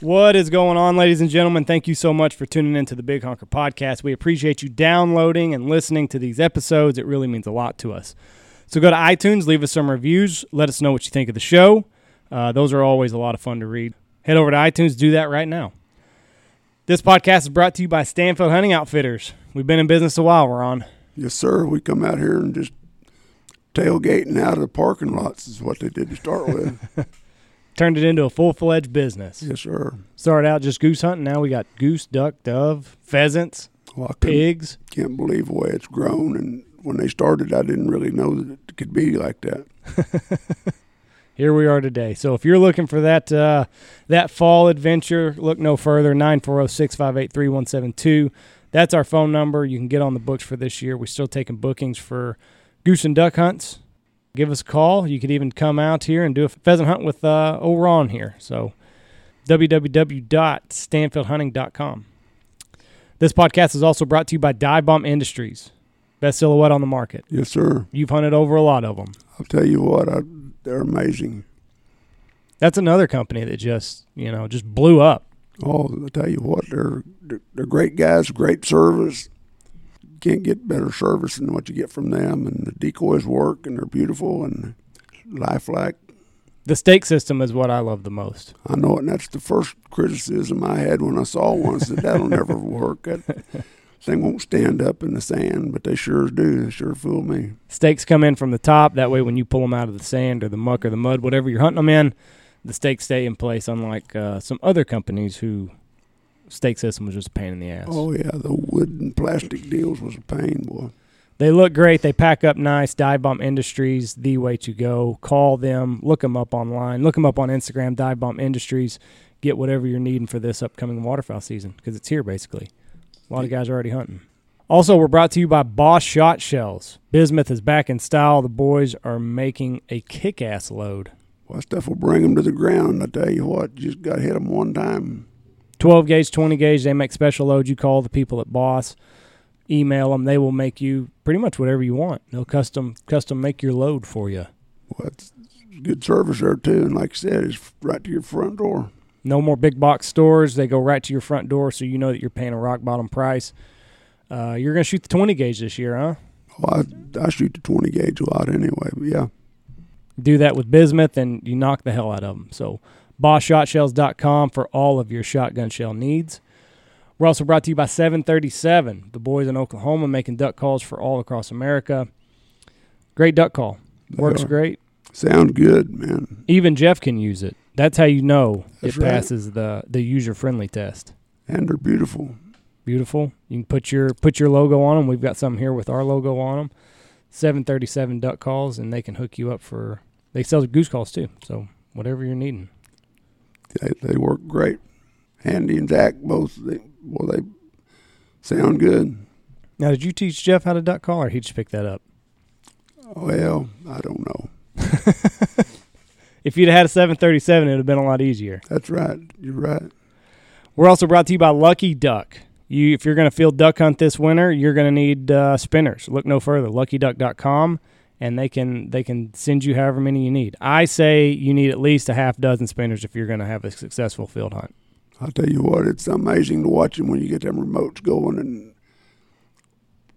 What is going on, ladies and gentlemen? Thank you so much for tuning into the Big Honker Podcast. We appreciate you downloading and listening to these episodes. It really means a lot to us. So go to iTunes, leave us some reviews, let us know what you think of the show. Uh, those are always a lot of fun to read. Head over to iTunes, do that right now. This podcast is brought to you by Stanfield Hunting Outfitters. We've been in business a while, we're on. Yes, sir. We come out here and just tailgating out of the parking lots is what they did to start with. Turned it into a full fledged business. yes, sir. Started out just goose hunting. Now we got goose, duck, dove, pheasants, Well, pigs. can't believe the way it's grown. And when they started, I didn't really know that it could be like that. here we are today. So if you're looking for that uh, that fall adventure, look no further. 940-658-3172. That's our phone number. You can get on the books for this year. We're still taking bookings for goose and duck hunts. Give us a call. You could even come out here and do a pheasant hunt with uh, old Ron here. So www.stanfieldhunting.com. This podcast is also brought to you by Dive Bomb Industries. Best silhouette on the market. Yes, sir. You've hunted over a lot of them. I'll tell you what, I, they're amazing. That's another company that just, you know, just blew up. Oh, I tell you what, they're they're, they're great guys, great service. Can't get better service than what you get from them. And the decoys work, and they're beautiful and lifelike. The stake system is what I love the most. I know it, and that's the first criticism I had when I saw one. Said, that'll never work. That thing won't stand up in the sand, but they sure do. They sure fool me. Stakes come in from the top. That way, when you pull them out of the sand or the muck or the mud, whatever you're hunting them in, the stakes stay in place. Unlike uh, some other companies who stake system was just a pain in the ass. Oh, yeah, the wood and plastic deals was a pain, boy. They look great. They pack up nice. Dive Bomb Industries, the way to go. Call them. Look them up online. Look them up on Instagram. Dive Bomb Industries. Get whatever you're needing for this upcoming waterfowl season because it's here basically. A lot of guys are already hunting. Also, we're brought to you by Boss Shot Shells. Bismuth is back in style. The boys are making a kick-ass load. Well, stuff will bring them to the ground. I tell you what, just got to hit them one time. 12 gauge, 20 gauge. They make special loads. You call the people at Boss, email them. They will make you pretty much whatever you want. They'll custom custom make your load for you. Well, it's good service there, too. And like I said, it's right to your front door. No more big box stores. They go right to your front door, so you know that you're paying a rock bottom price. Uh, you're gonna shoot the 20 gauge this year, huh? Oh, I, I shoot the 20 gauge a lot anyway, but yeah. Do that with bismuth, and you knock the hell out of them. So, BossShotShells.com for all of your shotgun shell needs. We're also brought to you by 737, the boys in Oklahoma making duck calls for all across America. Great duck call, works great. Sound good, man. Even Jeff can use it. That's how you know That's it right. passes the the user friendly test. And they're beautiful. Beautiful. You can put your put your logo on them. We've got some here with our logo on them. 737 duck calls, and they can hook you up for. They sell goose calls too. So whatever you're needing. They, they work great. Andy and Zach both, they, well, they sound good. Now, did you teach Jeff how to duck call, or he just picked that up? Well, I don't know. If you'd had a 737, it would have been a lot easier. That's right. You're right. We're also brought to you by Lucky Duck. You, if you're going to field duck hunt this winter, you're going to need uh, spinners. Look no further. LuckyDuck.com, and they can they can send you however many you need. I say you need at least a half dozen spinners if you're going to have a successful field hunt. I'll tell you what, it's amazing to watch them when you get them remotes going. And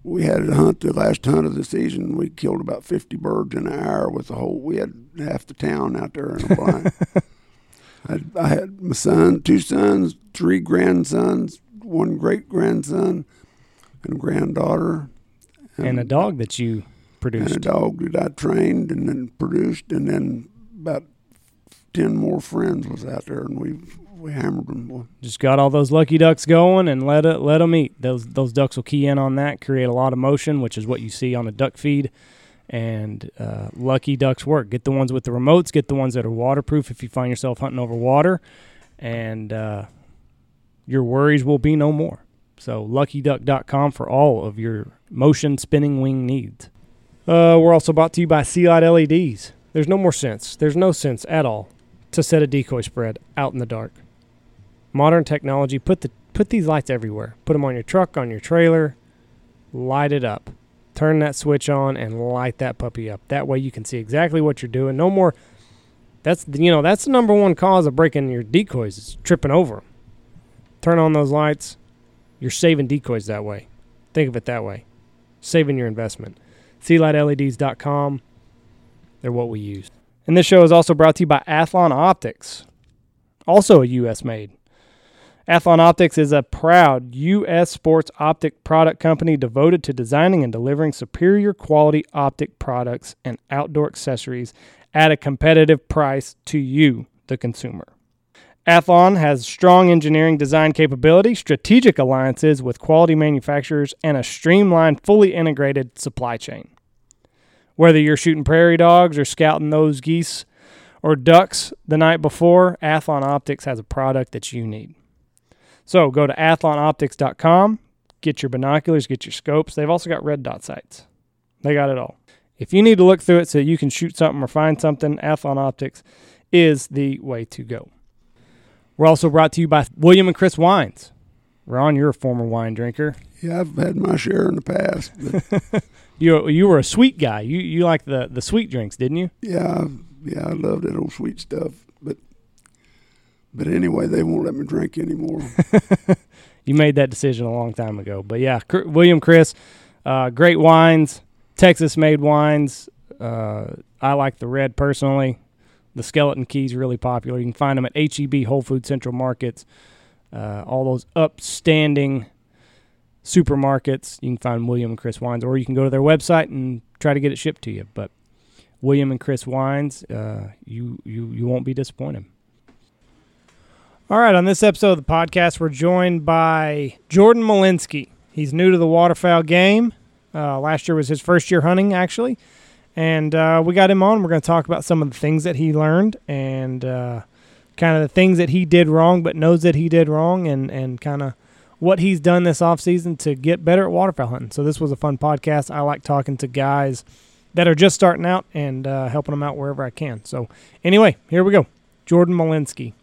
we had a hunt, the last hunt of the season. We killed about 50 birds in an hour with the whole, we had half the town out there in a blind. I, had, I had my son, two sons, three grandsons, one great grandson, and a granddaughter. And a dog that you and a dog that I trained and then produced, and then about ten more friends was out there, and we we hammered them. Boy. Just got all those lucky ducks going and let it let them eat. Those those ducks will key in on that, create a lot of motion, which is what you see on a duck feed. And uh, lucky ducks work. Get the ones with the remotes. Get the ones that are waterproof if you find yourself hunting over water, and uh, your worries will be no more. So luckyduck.com for all of your motion spinning wing needs. Uh, we're also brought to you by Sea Light LEDs. There's no more sense. There's no sense at all to set a decoy spread out in the dark. Modern technology put the put these lights everywhere. Put them on your truck, on your trailer, light it up. Turn that switch on and light that puppy up. That way you can see exactly what you're doing. No more That's you know that's the number one cause of breaking your decoys is tripping over them. Turn on those lights. You're saving decoys that way. Think of it that way. Saving your investment. SealightLEDs.com. They're what we use. And this show is also brought to you by Athlon Optics, also a U.S. made. Athlon Optics is a proud U.S. sports optic product company devoted to designing and delivering superior quality optic products and outdoor accessories at a competitive price to you, the consumer. Athlon has strong engineering design capability, strategic alliances with quality manufacturers, and a streamlined, fully integrated supply chain. Whether you're shooting prairie dogs or scouting those geese or ducks the night before, Athlon Optics has a product that you need. So go to athlonoptics.com, get your binoculars, get your scopes. They've also got red dot sights. They got it all. If you need to look through it so you can shoot something or find something, Athlon Optics is the way to go. We're also brought to you by William and Chris Wines. Ron, you're a former wine drinker. Yeah, I've had my share in the past. You you were a sweet guy. You you like the the sweet drinks, didn't you? yeah, yeah, I love that old sweet stuff. But but anyway, they won't let me drink anymore. You made that decision a long time ago. But yeah, Cr- William Chris, uh, great wines, Texas made wines. Uh, I like the red personally. The Skeleton Key's really popular. You can find them at HEB, Whole Food Central Markets, uh, all those upstanding supermarkets. You can find William and Chris wines, or you can go to their website and try to get it shipped to you. But William and Chris wines, uh, you you you won't be disappointed. All right, on this episode of the podcast, we're joined by Jordan Milenski. He's new to the waterfowl game. Uh, last year was his first year hunting, actually. And uh, we got him on. We're going to talk about some of the things that he learned and uh, kind of the things that he did wrong, but knows that he did wrong, and, and kind of what he's done this offseason to get better at waterfowl hunting. So, this was a fun podcast. I like talking to guys that are just starting out and uh, helping them out wherever I can. So, anyway, here we go. Jordan Milenski.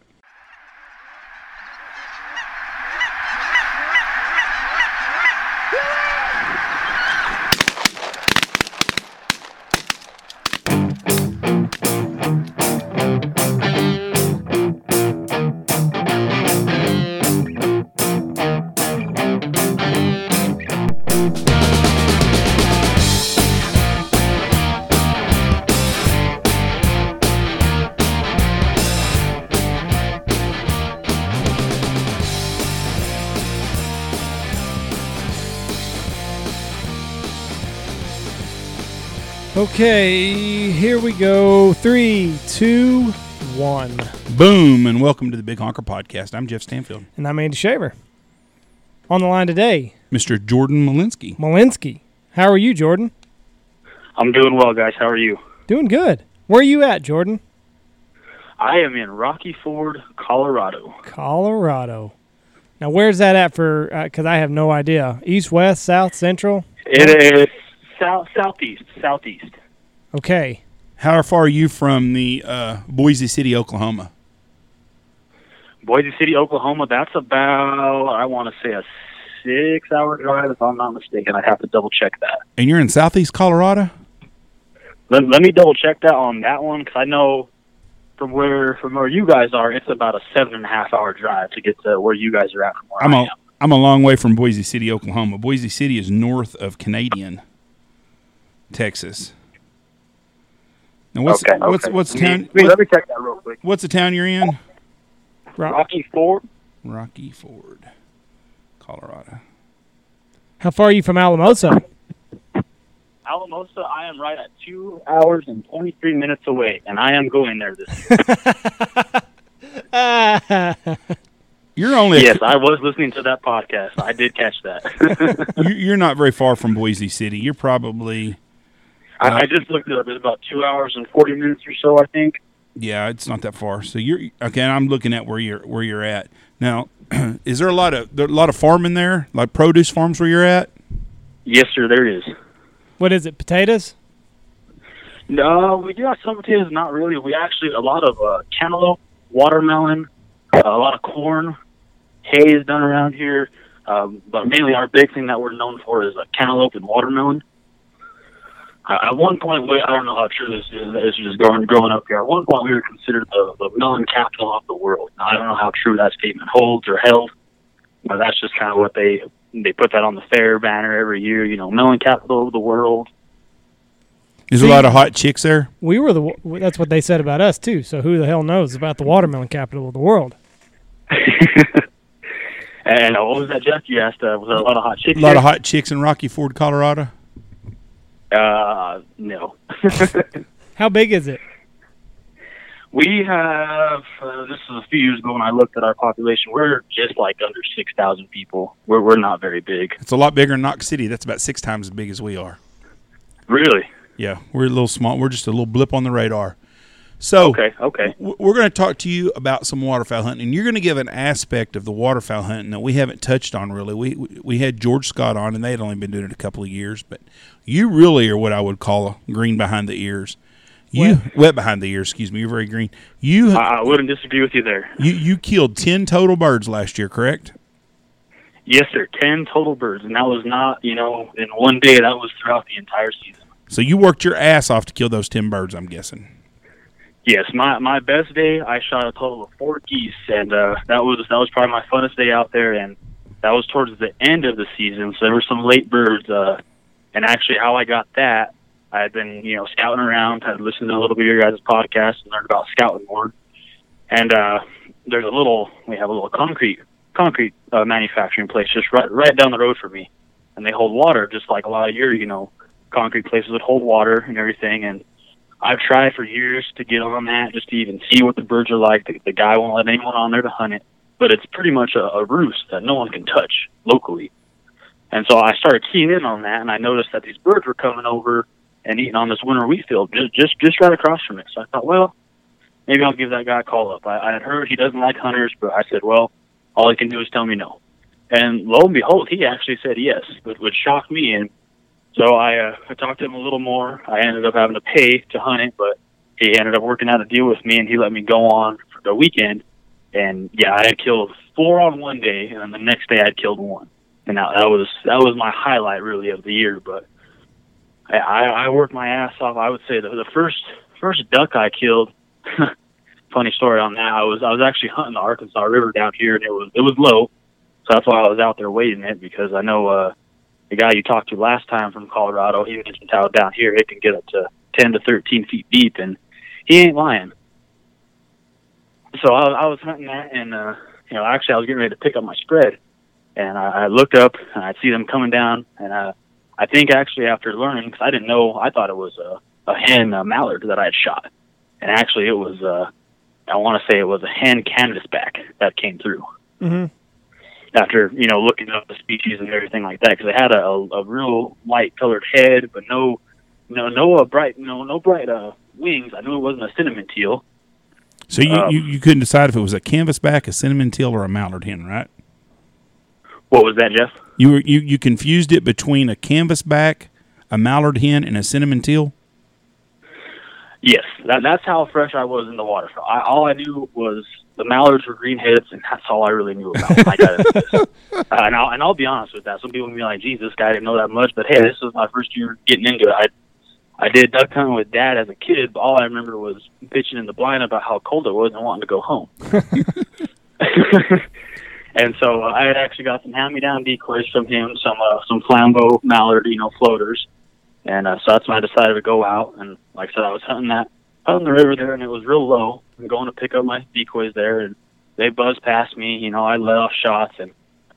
Okay, here we go. Three, two, one. Boom, and welcome to the Big Honker Podcast. I'm Jeff Stanfield. And I'm Andy Shaver. On the line today, Mr. Jordan Milenski. Milenski. How are you, Jordan? I'm doing well, guys. How are you? Doing good. Where are you at, Jordan? I am in Rocky Ford, Colorado. Colorado. Now, where's that at for? Uh, because I have no idea. East, west, south, central. It is south, southeast, southeast. Okay. How far are you from the uh, Boise City, Oklahoma? Boise City, Oklahoma. That's about I want to say a six-hour drive, if I'm not mistaken. I have to double check that. And you're in Southeast Colorado? Let, let me double check that on that one because I know from where from where you guys are, it's about a seven and a half hour drive to get to where you guys are at from where I'm I a, am. I'm a long way from Boise City, Oklahoma. Boise City is north of Canadian, Texas. Now what's okay, what's okay. what's Let me- town let me- what- let me check that real quick. what's the town you're in? Ro- Rocky Ford. Rocky Ford, Colorado. How far are you from Alamosa? Alamosa, I am right at two hours and 23 minutes away, and I am going there this year. You're only yes, I was listening to that podcast. I did catch that. you're not very far from Boise City. You're probably I, I just looked it up. It's about two hours and 40 minutes or so, I think. Yeah, it's not that far. So you're okay. I'm looking at where you're where you're at now. is there a lot of there a lot of farming there, like produce farms where you're at? Yes, sir, there is. what is it? Potatoes? No, we do have some potatoes. Not really. We actually a lot of uh, cantaloupe, watermelon, uh, a lot of corn. Hay is done around here, um, but mainly our big thing that we're known for is uh, cantaloupe and watermelon. At one point, we, I don't know how true this is. This is just growing growing up here. At one point, we were considered the, the melon capital of the world. Now, I don't know how true that statement holds or held, but that's just kind of what they they put that on the fair banner every year. You know, melon capital of the world. There's a lot of hot chicks there. We were the. w- That's what they said about us too. So who the hell knows about the watermelon capital of the world? And uh, what was that, Jeff? You asked. Uh, was there a lot of hot chicks? A lot of hot chicks in Rocky Ford, Colorado. Uh, no. How big is it? We have, uh, this is a few years ago when I looked at our population, we're just like under 6,000 people. We're, we're not very big. It's a lot bigger than Knox City. That's about six times as big as we are. Really? Yeah, we're a little small. We're just a little blip on the radar. So Okay, okay. we're going to talk to you about some waterfowl hunting, and you're going to give an aspect of the waterfowl hunting that we haven't touched on really. We we- had George Scott on, and they had only been doing it a couple of years, but you really are what I would call a green behind the ears. You wet, behind the ears, excuse me. You're very green. You I, I wouldn't disagree with you there. you you killed ten total birds last year, correct? Yes, sir. 10 total birds. And that was not, you know, in one day. That was throughout the entire season. So you worked your ass off to kill those ten birds. I'm guessing. Yes, my my best day, I shot a total of four geese, and uh, that was that was probably my funnest day out there. And that was towards the end of the season, so there were some late birds. Uh, and actually, how I got that, I had been you know scouting around, had listened to a little bit of your guys' podcast, and learned about scouting more. And uh, there's a little, we have a little concrete concrete uh, manufacturing place just right right down the road from me, and they hold water just like a lot of your you know concrete places would hold water and everything. And I've tried for years to get on that just to even see what the birds are like. The, the guy won't let anyone on there to hunt it, but it's pretty much a, a roost that no one can touch locally. And so I started keying in on that, and I noticed that these birds were coming over and eating on this winter wheat field just just just right across from it. So I thought, well, maybe I'll give that guy a call up. I, I had heard he doesn't like hunters, but I said, well, all he can do is tell me no. And lo and behold, he actually said yes, which, which shocked me. And so I, uh, I talked to him a little more. I ended up having to pay to hunt it, but he ended up working out a deal with me, and he let me go on for the weekend. And yeah, I had killed four on one day, and then the next day I'd killed one. And that, that was that was my highlight really of the year. But I, I, I worked my ass off. I would say the, the first first duck I killed. funny story on that. I was I was actually hunting the Arkansas River down here, and it was it was low, so that's why I was out there waiting it because I know uh, the guy you talked to last time from Colorado. He mentioned how down here it can get up to ten to thirteen feet deep, and he ain't lying. So I, I was hunting that, and uh, you know, actually, I was getting ready to pick up my spread, and I, I looked up and I see them coming down, and uh, I think actually after learning, because I didn't know, I thought it was a, a hen uh, mallard that I had shot, and actually it was. Uh, I want to say it was a hen canvasback that came through. Mm-hmm. After you know looking up the species and everything like that, because it had a, a real light colored head, but no, no, no uh, bright, no, no bright uh, wings. I knew it wasn't a cinnamon teal. So you, Um, you, you couldn't decide if it was a canvasback, a cinnamon teal, or a mallard hen, right? What was that, Jeff? You were you, you confused it between a canvasback, a mallard hen, and a cinnamon teal. Yes, that, that's how fresh I was in the water. So I, all I knew was the mallards were green heads, and that's all I really knew about. when I got into this. Uh, and, I'll, and I'll be honest with that. Some people will be like, "Geez, this guy didn't know that much," but hey, this was my first year getting into it. I I did duck hunting with dad as a kid, but all I remember was bitching in the blind about how cold it was and wanting to go home. and so uh, I had actually got some hand-me-down decoys from him, some uh, some flambeau mallard, you know, floaters, and uh, so that's when I decided to go out. And like I said, I was hunting that out in the river there, and it was real low. I'm going to pick up my decoys there, and they buzzed past me. You know, I let off shots, and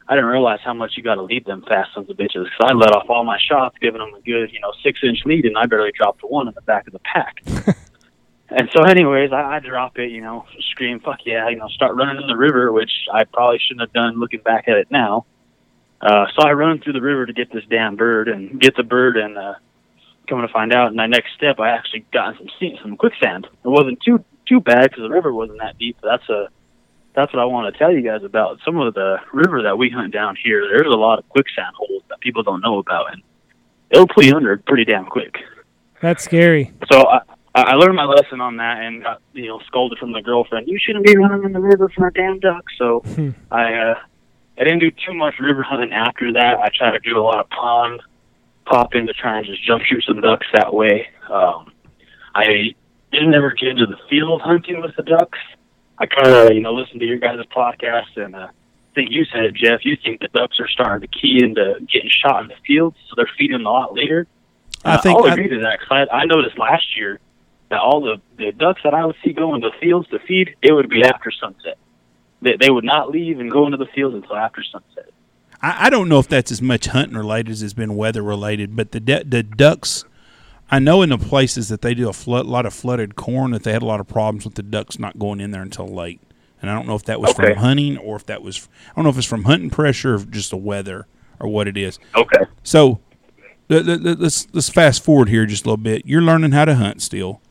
I didn't realize how much you got to lead them fast sons of bitches. Because I let off all my shots, giving them a good, you know, six-inch lead, and I barely dropped one in the back of the pack. And so, anyways, I, I drop it, you know, scream, fuck yeah, you know, start running in the river, which I probably shouldn't have done looking back at it now. Uh, so I run through the river to get this damn bird and get the bird, and uh, coming to find out, in my next step, I actually got some sea- some quicksand. It wasn't too too bad because the river wasn't that deep. But that's a that's what I want to tell you guys about. Some of the river that we hunt down here, there's a lot of quicksand holes that people don't know about, and it'll pull you under pretty damn quick. That's scary. So I, I learned my lesson on that and got, you know, scolded from the girlfriend. You shouldn't be running in the river for a damn duck. So Hmm. I, uh, I didn't do too much river hunting after that. I tried to do a lot of pond, pop in to try and just jump shoot some ducks that way. Um, I didn't ever get into the field hunting with the ducks. I kind of, you know, listened to your guys' podcast, and uh, I think you said, Jeff, you think the ducks are starting to key into getting shot in the field, so they're feeding a lot later. I Uh, think I'll I- agree to that because I, I noticed last year that all the, the ducks that I would see go into the fields to feed, it would be after sunset. They, they would not leave and go into the fields until after sunset. I, I don't know if that's as much hunting related as it's been weather related, but the de- the ducks, I know in the places that they do a flood, lot of flooded corn that they had a lot of problems with the ducks not going in there until late. And I don't know if that was Okay. from hunting or if that was I don't know if it's from hunting pressure or just the weather or what it is. Okay. So th- th- th- let's let's fast forward here just a little bit. You're learning how to hunt still.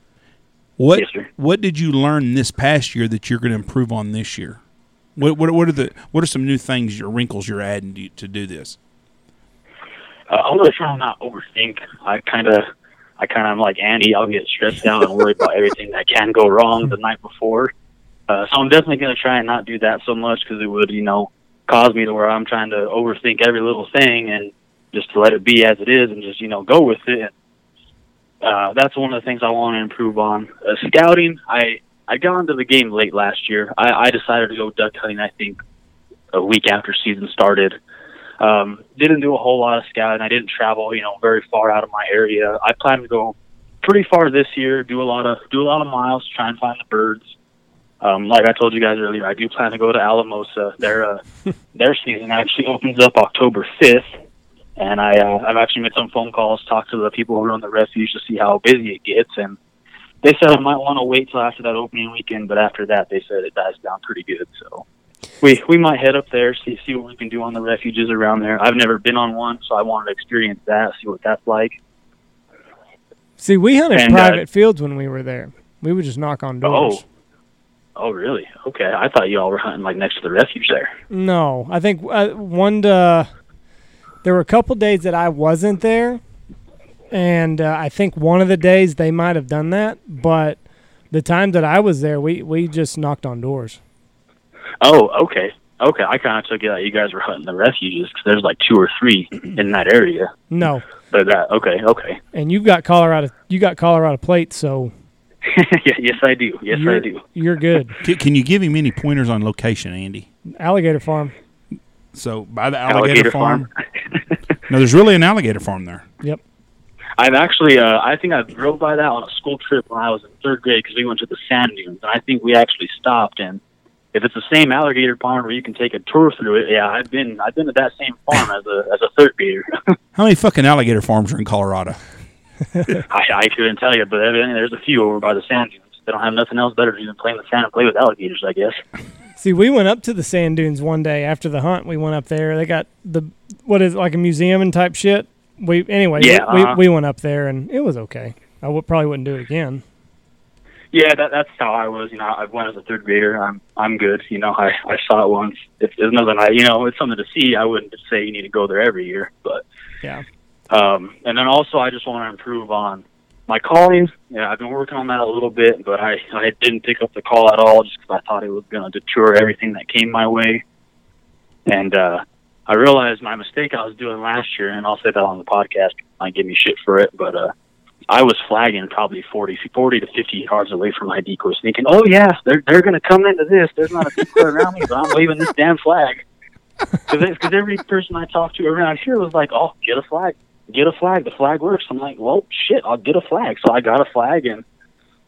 What Yes, what did you learn this past year that you're going to improve on this year? What what what are the what are some new things your wrinkles you're adding to, to do this? Uh, I'm gonna try and not overthink. I kind of, I kind of am like Andy. I'll get stressed out and worry about everything that can go wrong the night before. Uh, so I'm definitely gonna try and not do that so much because it would, you know, cause me to where I'm trying to overthink every little thing and just to let it be as it is and just you know go with it. Uh, that's one of the things I want to improve on. Uh, scouting, I I got into the game late last year. I, I decided to go duck hunting. I think a week after season started. Um, didn't do a whole lot of scouting. I didn't travel, you know, very far out of my area. I plan to go pretty far this year. Do a lot of do a lot of miles. Try and find the birds. Um, like I told you guys earlier, I do plan to go to Alamosa. Their uh, their season actually opens up October fifth, and I uh, I've actually made some phone calls, talked to the people who run the refuge to see how busy it gets, and they said I might want to wait till after that opening weekend. But after that, they said it dies down pretty good. So we we might head up there, see see what we can do on the refuges around there. I've never been on one, so I wanted to experience that, see what that's like. See, we hunted And, uh, private fields when we were there. We would just knock on doors. Oh, oh, really? Okay, I thought you all were hunting like next to the refuge there. No, I think uh, one. Uh, there were a couple days that I wasn't there, and uh, I think one of the days they might have done that. But the time that I was there, we we just knocked on doors. Oh, okay, okay. I kind of took it that you guys were hunting the refuges because there's like two or three in that area. No, But that okay, okay. and you've got Colorado. You got Colorado plates, so Yeah, yes, I do. Yes, you're, I do. You're good. Can, can you give him any pointers on location, Andy? Alligator farm. So by the alligator, Alligator farm. farm. no, there's really an alligator farm there. Yep. I've actually, uh, I think I drove by that on a school trip when I was in third grade because we went to the sand dunes, and I think we actually stopped. And if it's the same alligator farm where you can take a tour through it, yeah, I've been, I've been to that same farm as a as a third grader. How many fucking alligator farms are in Colorado? I, I couldn't tell you, but evidently there's a few over by the sand dunes. They don't have nothing else better than play in the sand and play with alligators, I guess. See, we went up to the sand dunes one day after the hunt. We went up there. They got the what is it, like a museum and type shit. We anyway. Yeah, we, uh-huh. we we went up there and it was okay. I would probably wouldn't do it again. Yeah, that, that's how I was. You know, I went as a third grader. I'm I'm good. You know, I I saw it once. If there's nothing I, you know, it's something to see. I wouldn't say you need to go there every year, but Yeah. Um, and then also, I just want to improve on my calling. Yeah, I've been working on that a little bit, but I, I didn't pick up the call at all just because I thought it was going to deter everything that came my way. And uh, I realized my mistake I was doing last year, and I'll say that on the podcast. Might give me shit for it, but uh, I was flagging probably 40, 40 to 50 yards away from my decoys, thinking, oh, yeah, they're, they're going to come into this. There's not a decoy around me, but I'm waving this damn flag. Because every person I talked to around here was like, oh, get a flag get a flag. The flag works. I'm like, well, shit, I'll get a flag. So I got a flag and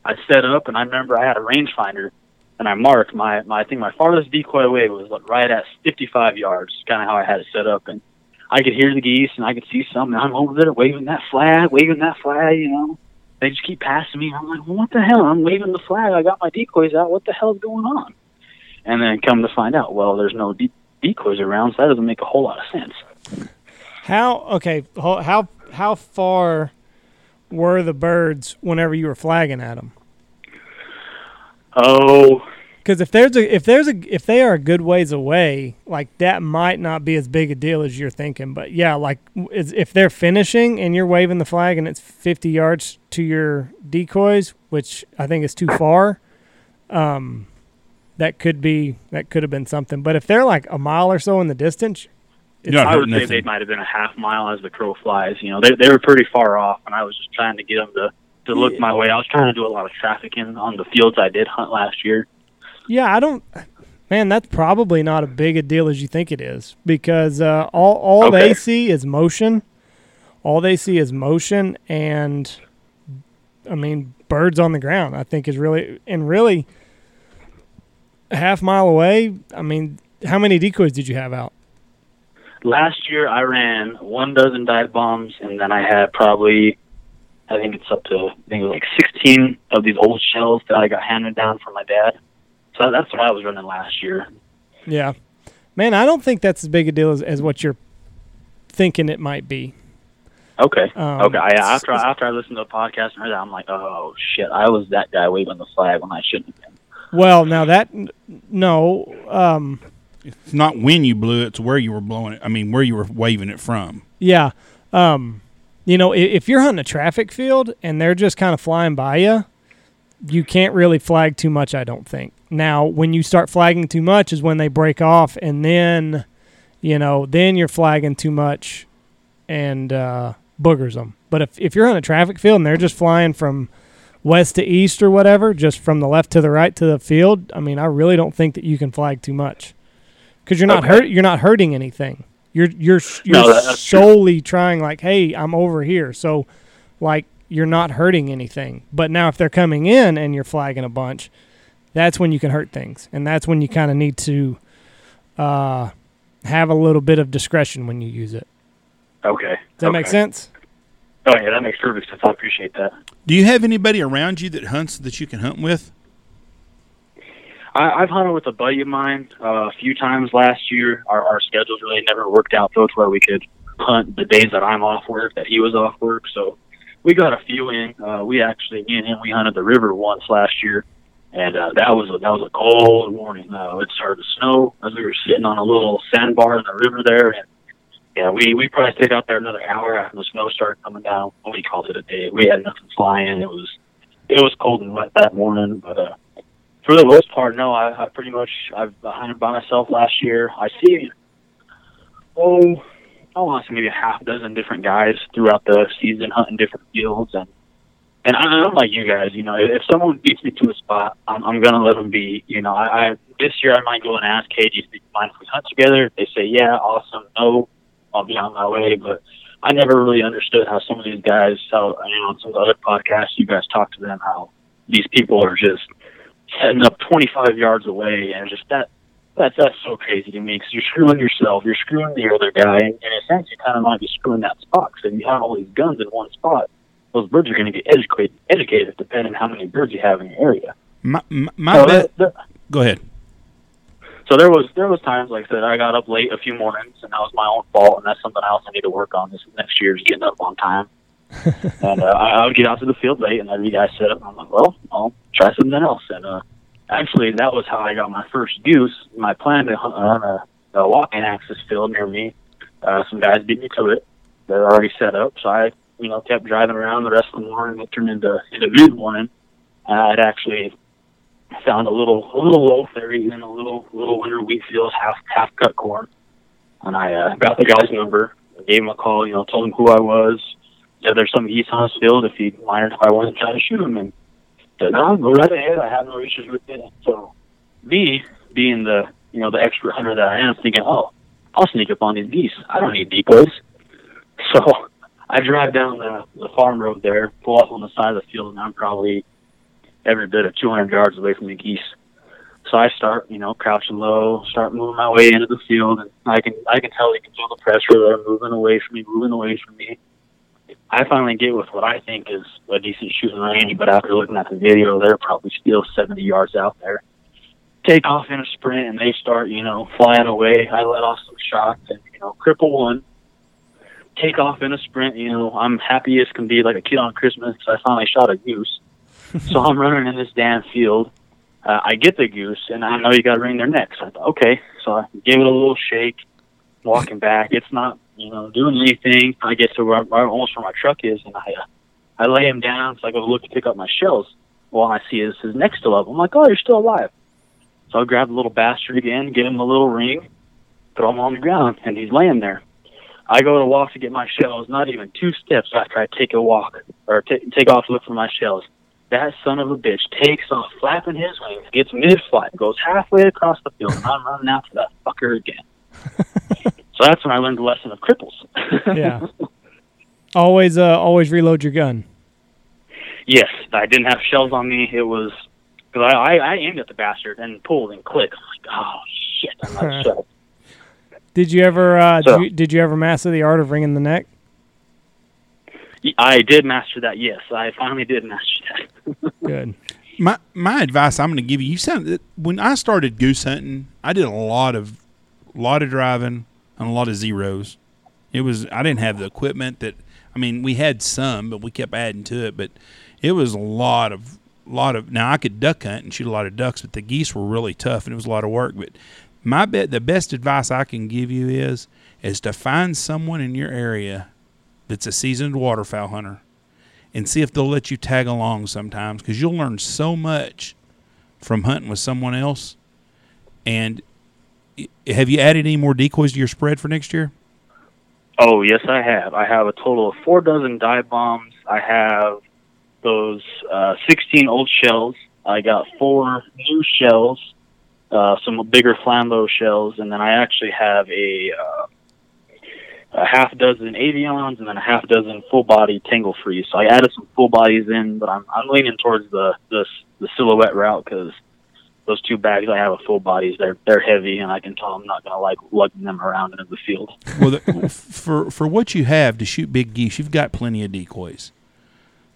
I set up. And I remember I had a rangefinder and I marked my, my I think my farthest decoy away was like right at 55 yards. Kind of how I had it set up. And I could hear the geese and I could see some. And I'm over there waving that flag, waving that flag. You know, they just keep passing me. I'm like, well, what the hell? I'm waving the flag. I got my decoys out. What the hell's going on? And then come to find out, well, there's no de- decoys around, so that doesn't make a whole lot of sense. How okay? ho- How how far were the birds whenever you were flagging at them? Oh, Because if there's a if there's a if they are a good ways away, like that might not be as big a deal as you're thinking. But yeah, like w- is, if they're finishing and you're waving the flag and it's 50 yards to your decoys, which I think is too far, um, that could be that could have been something. But if they're like a mile or so in the distance, Yeah. I would say they might have been a half mile as the crow flies. You know, they they were pretty far off, and I was just trying to get them to to look Yeah. my way. I was trying to do a lot of trafficking on the fields I did hunt last year. Yeah, I don't. Man, that's probably not a big a deal as you think it is because uh, all all they see is motion. All they see is motion, and I mean, birds on the ground. I think is really and really a half mile away. I mean, how many decoys did you have out? Last year, I ran one dozen dive bombs, and then I had probably, I think it's up to, I think it was like 16 of these old shells that I got handed down from my dad. So that's what I was running last year. Yeah, man, I don't think that's as big a deal as, as what you're thinking it might be. Okay. Um, okay. I, after after I listened to the podcast and heard that, I'm like, oh shit, I was that guy waving the flag when I shouldn't have been. Well, now that no, um, It's not when you blew it; it's where you were blowing it. I mean, where you were waving it from. Yeah. Um, you know, i- if you're hunting a traffic field and they're just kind of flying by you, you can't really flag too much, I don't think. Now, when you start flagging too much is when they break off, and then, you know, then you're flagging too much and uh, boogers them. But if, if you're on a traffic field and they're just flying from west to east or whatever, just from the left to the right to the field, I mean, I really don't think that you can flag too much because you're not Okay. hurt. You're not hurting anything. You're you're you're No, that- that's true. solely trying like, hey, I'm over here. So, like, you're not hurting anything. But now, if they're coming in and you're flagging a bunch, that's when you can hurt things, and that's when you kind of need to uh, have a little bit of discretion when you use it. Okay. Does that make sense? Oh yeah, that makes perfect sense. I appreciate that. Do you have anybody around you that hunts that you can hunt with? I, I've hunted with a buddy of mine uh, a few times last year. Our, our schedules really never worked out though, to where we could hunt the days that I'm off work, that he was off work. So we got a few in. Uh, we actually, me and him, we hunted the river once last year, and uh, that was a, that was a cold morning. Uh, it started to snow as we were sitting on a little sandbar in the river there, and yeah, we we probably stayed out there another hour after the snow started coming down. We called it a day. We had nothing flying. It was it was cold and wet that morning, but uh, for the most part, no. I, I pretty much I've hunted by myself last year. I see, oh, I want to maybe a half dozen different guys throughout the season hunting different fields, and and I, I'm like you guys. You know, if someone beats me to a spot, I'm, I'm gonna let them be. You know, I, I this year I might go and ask, hey, you think mind if we hunt together? If they say yeah, awesome. No, I'll be on my way. But I never really understood how some of these guys, how you know, on some of the other podcasts, you guys talk to them how these people are just setting up 25 yards away, and just that that's that's so crazy to me because you're screwing yourself, you're screwing the other guy, and in a sense, you kind of might be screwing that spot. if you have all these guns in one spot, those birds are going to get educated, educated depending on how many birds you have in your area. My my, So, bet. there- Go ahead. so there was there was times like I said I got up late a few mornings and that was my own fault and that's something else I need to work on this next year is getting up on time. and uh, I, I would get out to the field late and I'd be guys set up and I'm like, well, I'll try something else. And uh, actually that was how I got my first goose. My plan to hunt on a, a walking access field near me. Uh, some guys beat me to it. They're already set up, so I you know kept driving around the rest of the morning. It turned into into mid morning. And I'd actually found a little a little loaf there even a little little winter wheat field half half cut corn and I uh, got the guy's number gave him a call you know told him who I was said there's some geese on his field if he minded if I wanted to try to shoot him and said no go right ahead I have no issues with it so me being the you know the expert hunter that I am thinking oh I'll sneak up on these geese I don't need decoys so I drive down the, the farm road there pull up on the side of the field and I'm probably every bit of 200 yards away from the geese. So I start, you know, crouching low, start moving my way into the field, and I can I can tell they can feel the pressure. They're moving away from me, moving away from me. I finally get with what I think is a decent shooting range, but after looking at the video, they're probably still 70 yards out there. Take off in a sprint, and they start, you know, flying away. I let off some shots, and you know, cripple one. Take off in a sprint, you know, I'm happy as can be, like a kid on Christmas. 'cause I finally shot a goose so I'm running in this damn field. Uh, I get the goose, and I know you got to wring their necks. I thought, okay, so I give it a little shake, walking back. It's not, you know, doing anything. I get to where, where almost where my truck is, and I, uh, I lay him down. So I go look to pick up my shells. Well, I see his, his neck still up. I'm like, oh, you're still alive. So I grab the little bastard again, get him a little ring, throw him on the ground, and he's laying there. I go to walk to get my shells. Not even two steps after I take a walk or t- take off to look for my shells. That son of a bitch takes off, flapping his wings, gets mid-flight, goes halfway across the field, and I'm running after that fucker again. so that's when I learned the lesson of cripples. Yeah. always, uh, always reload your gun. Yes, I didn't have shells on me. It was because I, I, I aimed at the bastard and pulled and clicked. I'm like, oh shit, I'm out of. Did you ever, uh, So- did, you, did you ever master the art of wringing the neck? I did master that. Yes, I finally did master that. Good. My my advice I'm going to give you. You sound when I started goose hunting, I did a lot of lot of driving and a lot of zeros. It was I didn't have the equipment that I mean we had some, but we kept adding to it. But it was a lot of lot of now I could duck hunt and shoot a lot of ducks, but the geese were really tough and it was a lot of work. But my bet the best advice I can give you is is to find someone in your area that's a seasoned waterfowl hunter and see if they'll let you tag along sometimes because you'll learn so much from hunting with someone else. And have you added any more decoys to your spread for next year? Oh yes, I have. I have a total of four dozen dive bombs. I have those uh, 16 old shells. I got four new shells, uh, some bigger flambeau shells, and then I actually have a uh, a half dozen avions and then a half dozen full body tangle free. So I added some full bodies in, but I'm I'm leaning towards the the, the silhouette route because those two bags I have of full bodies they're they're heavy and I can tell I'm not gonna like lugging them around into the field. well, the, for for what you have to shoot big geese, you've got plenty of decoys.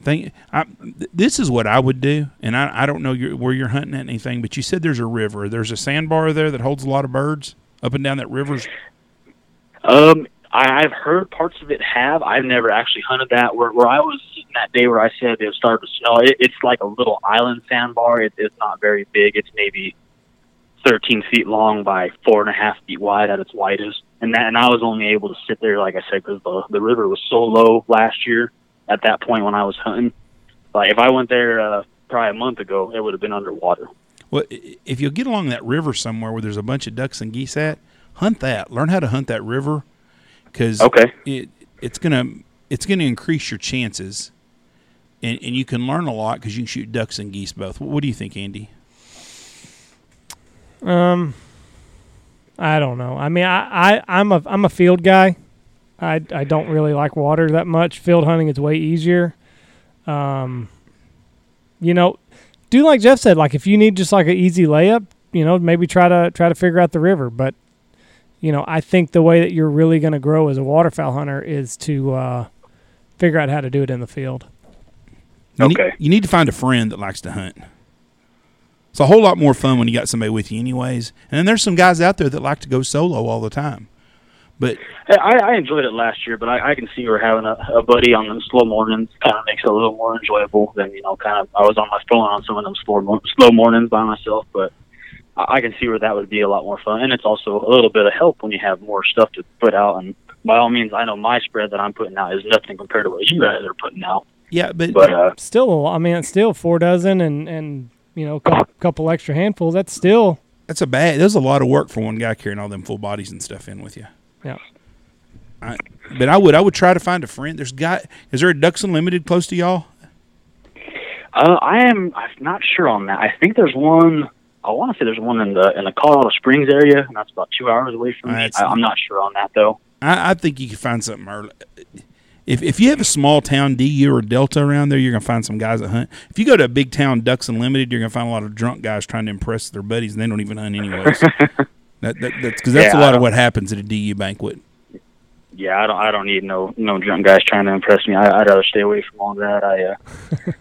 Think, I, th- this is what I would do, and I, I don't know your, where you're hunting at anything, but you said there's a river. There's a sandbar there that holds a lot of birds up and down that river's. Um, I, I've heard parts of it have. I've never actually hunted that. Where where I was that day where I said it started to snow, it, it's like a little island sandbar. It, it's not very big. It's maybe thirteen feet long by four and a half feet wide at its widest. And that, and I was only able to sit there, like I said, because the the river was so low last year. At that point when I was hunting, like if I went there uh, probably a month ago, it would have been underwater. Well, if you'll get along that river somewhere where there's a bunch of ducks and geese at, hunt that. Learn how to hunt that river, because Okay. it it's gonna it's gonna increase your chances, and and you can learn a lot because you can shoot ducks and geese both. What do you think, Andy? Um, I don't know. I mean, I, I I'm a I'm a field guy. I I don't really like water that much. Field hunting is way easier. Um, you know, do like Jeff said. Like if you need just like an easy layup, you know, maybe try to try to figure out the river. But you know, I think the way that you're really going to grow as a waterfowl hunter is to uh, figure out how to do it in the field. You need- Okay. you need to find a friend that likes to hunt. It's a whole lot more fun when you got somebody with you, anyways. And then there's some guys out there that like to go solo all the time. But I, I enjoyed it last year, but I, I can see where having a, a buddy on them slow mornings kind of makes it a little more enjoyable than you know. Kind of, I was on my phone on some of them slow slow mornings by myself, but I, I can see where that would be a lot more fun, and it's also a little bit of help when you have more stuff to put out. And by all means, I know my spread that I'm putting out is nothing compared to what you guys are putting out. Yeah, but, But uh, Still, I mean, it's still four dozen and and you know, a couple, couple extra handfuls. That's still that's a bad. There's a lot of work for one guy carrying all them full bodies and stuff in with you. yeah. I, but I would I would try to find a friend. There's got is there a Ducks Unlimited close to y'all? uh, I am I'm not sure on that. I think there's one. I want to say there's one in the in the Colorado Springs area, and that's about two hours away from me. I, I'm not sure on that though. I, I think you could find something early. If if you have a small town DU or Delta around there, you're gonna find some guys that hunt. If you go to a big town Ducks Unlimited, you're gonna find a lot of drunk guys trying to impress their buddies, and they don't even hunt anyways. that, that that's because that's Yeah, a lot of what happens at a DU banquet. yeah, I don't I don't need no no drunk guys trying to impress me. I, I'd rather stay away from all that. I uh,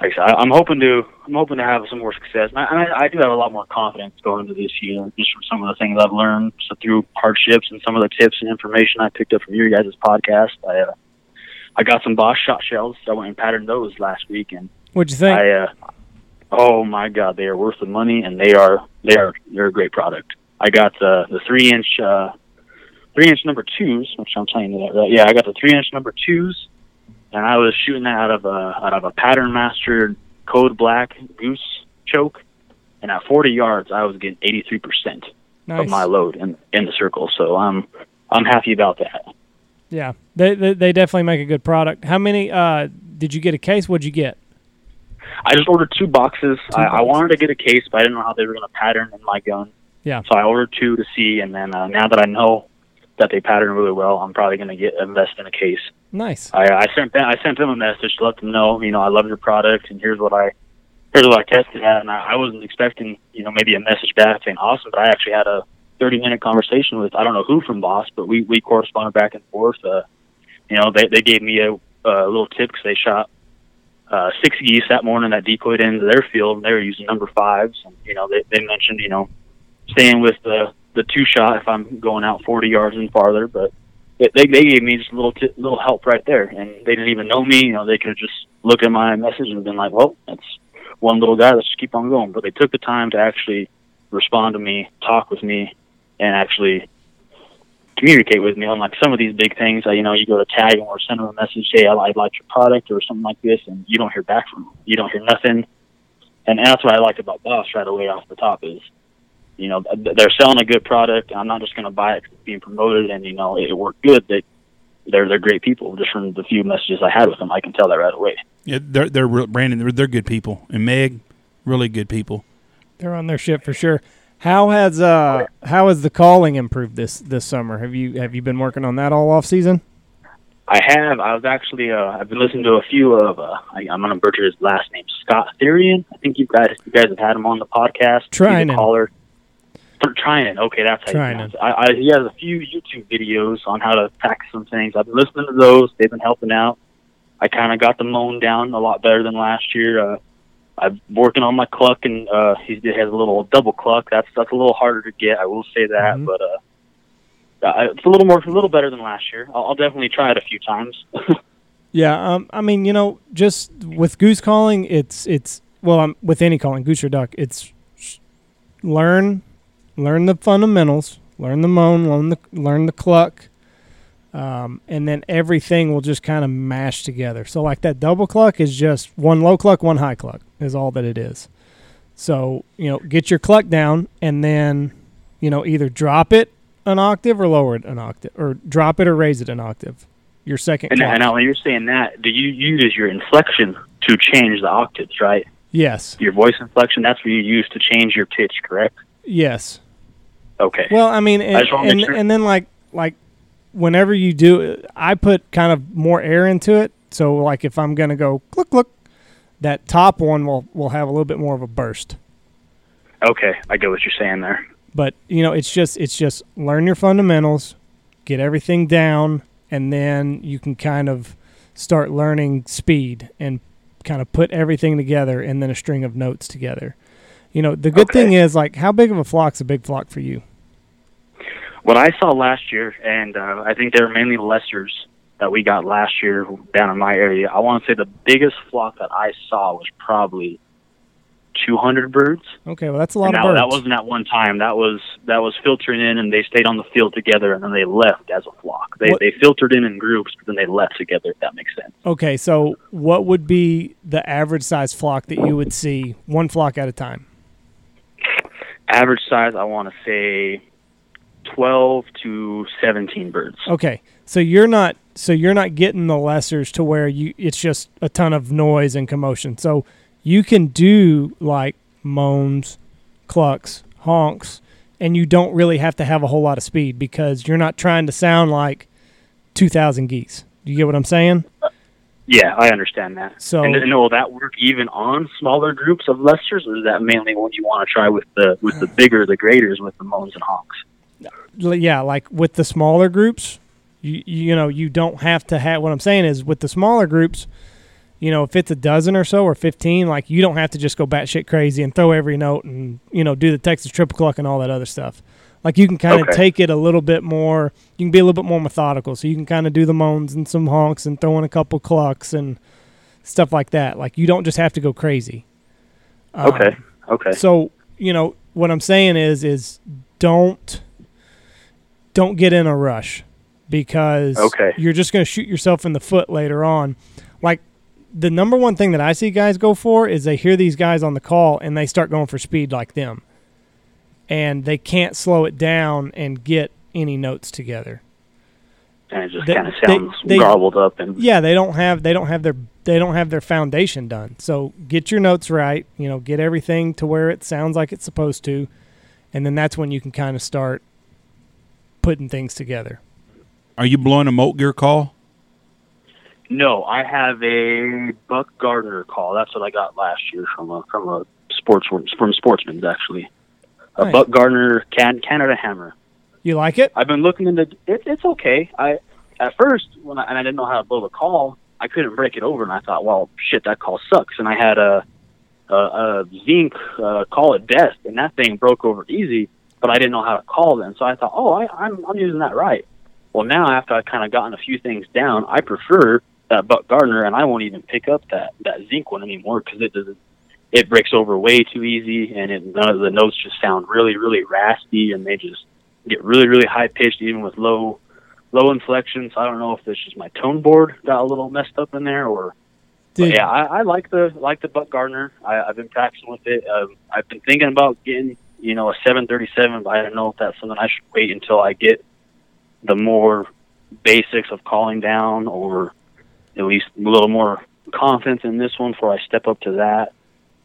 like I said, I, I'm hoping to I'm hoping to have some more success. And I, I, I do have a lot more confidence going into this year, just from some of the things I've learned so through hardships and some of the tips and information I picked up from your guys' podcast. I uh, I got some Boss shot shells. I went and patterned those last week, and What'd you think? I uh, oh my god, they are worth the money, and they are they are they're a great product. I got the the three inch uh, three inch number twos, which I'm telling you that right. Yeah, I got the three inch number twos, and I was shooting that out of a out of a pattern master code black goose choke, and at 40 yards, I was getting 83 percent. Of my load in in the circle. So I'm I'm happy about that. Yeah, they, they they definitely make a good product. How many? Uh, did you get a case? What'd you get? I just ordered two boxes. Two I, I wanted to get a case, but I didn't know how they were going to pattern in my gun. Yeah. So I ordered two to see, and then uh, now that I know that they pattern really well, I'm probably going to get invest in a case. Nice. I, I sent them I sent them a message to let them know, you know, I love your product, and here's what I here's what I tested at, and I, I wasn't expecting, you know, maybe a message back saying awesome, but I actually had a 30 minute conversation with I don't know who from Boss, but we we corresponded back and forth. Uh, you know, they they gave me a, a little tip because they shot uh, six geese that morning that decoyed into their field, and they were using number fives, and you know, they they mentioned, you know, staying with the the two shot if I'm going out 40 yards and farther, but they they gave me just a little t- little help right there, and they didn't even know me. You know, they could have just looked at my message and been like, "Well, that's one little guy. Let's just keep on going." But they took the time to actually respond to me, talk with me, and actually communicate with me on like some of these big things. Uh, you know, you go to tag them or send them a message, "Hey, I, I like your product" or something like this, and you don't hear back from them. You don't hear nothing, and, and that's what I liked about Boss right away off the top is you know they're selling a good product. I'm not just going to buy it it's being promoted, and you know it worked good. They they're they're great people. Just from the few messages I had with them, I can tell that right away. Yeah, they're they're real, Brandon. They're, they're good people, and Meg, really good people. They're on their ship for sure. How has uh how has the calling improved this this summer? Have you have you been working on that all off season? I have. I was actually. Uh, I've been listening to a few of. Uh, I, I'm going to butcher his last name, Scott Therian. I think you guys you guys have had him on the podcast. Trying caller. For Trinan. Okay, that's how you Trinan. pronounce it. I, I, he has a few YouTube videos on how to practice some things. I've been listening to those. They've been helping out. I kind of got the moan down a lot better than last year. Uh, I'm working on my cluck, and uh, he has a little double cluck. That's that's a little harder to get. I will say that, Mhm. but uh, uh, it's a little more, a little better than last year. I'll, I'll definitely try it a few times. Yeah, um, I mean, you know, just with goose calling, it's it's well, um, with any calling, goose or duck, it's learn learn the fundamentals, learn the moan, learn the learn the cluck, um, and then everything will just kind of mash together. So, like that double cluck is just one low cluck, one high cluck is all that it is. So, you know, get your cluck down, and then, you know, either drop it an octave or lower it an octave, or drop it or raise it an octave. Your second And, and now when you're saying that, do you use your inflection to change the octaves, right? Yes. Your voice inflection, that's what you use to change your pitch, correct? Yes. Okay. Well, I mean, and, I and, sure. and then like like whenever you do, it, I put kind of more air into it. So like if I'm gonna go look look, that top one will will have a little bit more of a burst. okay, I get what you're saying there. But you know, it's just it's just learn your fundamentals, get everything down, and then you can kind of start learning speed and kind of put everything together and then a string of notes together. You know, the good Okay. thing is like how big of a flock's a big flock for you? What I saw last year, and uh, I think they were mainly lessers that we got last year down in my area. I want to say the biggest flock that I saw was probably 200 birds. Okay, well that's a lot and of that, birds. that wasn't at one time. That was that was filtering in, and they stayed on the field together, and then they left as a flock. They What- they filtered in in groups, but then they left together. If that makes sense. Okay, so what would be the average size flock that you would see one flock at a time? Average size, I want to say 12 to 17 birds. Okay, so you're not so you're not getting the lessers to where you it's just a ton of noise and commotion. So you can do like moans, clucks, honks, and you don't really have to have a whole lot of speed because you're not trying to sound like 2,000 geese. Do you get what I'm saying? Yeah, I understand that. So and, and will that work even on smaller groups of lessers, or is that mainly what you want to try with the with the uh, bigger, the greaters, with the moans and honks? Yeah, like with the smaller groups, you you know you don't have to have. What I'm saying is with the smaller groups, you know if it's a dozen or so or 15, like you don't have to just go batshit crazy and throw every note and you know do the Texas triple cluck and all that other stuff. Like you can kind of Okay. take it a little bit more. You can be a little bit more methodical, so you can kind of do the moans and some honks and throw in a couple clucks and stuff like that. Like you don't just have to go crazy. Um, Okay, okay, so you know what I'm saying is is don't don't get in a rush because Okay. you're just going to shoot yourself in the foot later on. Like the number one thing that I see guys go for is they hear these guys on the call and they start going for speed like them. and they can't slow it down and get any notes together. And it just kind of they- sounds they- garbled up and Yeah, they don't have they don't have their they don't have their foundation done. So get your notes right. You know, get everything to where it sounds like it's supposed to, and then that's when you can kind of start putting things together. Are you blowing a molt gear call? No, I have a Buck Gardner call. That's what I got last year from a from a sports from Sportsman's actually. A Nice. Buck Gardner can Canada Hammer. You like it? I've been looking into it. It's okay. I at first when I, and I didn't know how to blow the call, I couldn't break it over, and I thought, well, shit, that call sucks. And I had a a, a Zink uh, call at best, and that thing broke over easy. But I didn't know how to call them. so I thought, oh, I, I'm I'm using that right. Well, now after I've kind of gotten a few things down, I prefer that Buck Gardner, and I won't even pick up that that Zink one anymore because it doesn't. It breaks over way too easy, and it, none of the notes just sound really, really raspy, and they just get really, really high pitched, even with low, low inflections. I don't know if it's just my tone board got a little messed up in there, or but yeah, I, I like the like the Buck Gardner. I, I've been practicing with it. Um, I've been thinking about getting you know a 737, but I don't know if that's something I should wait until I get the more basics of calling down, or at least a little more confidence in this one before I step up to that.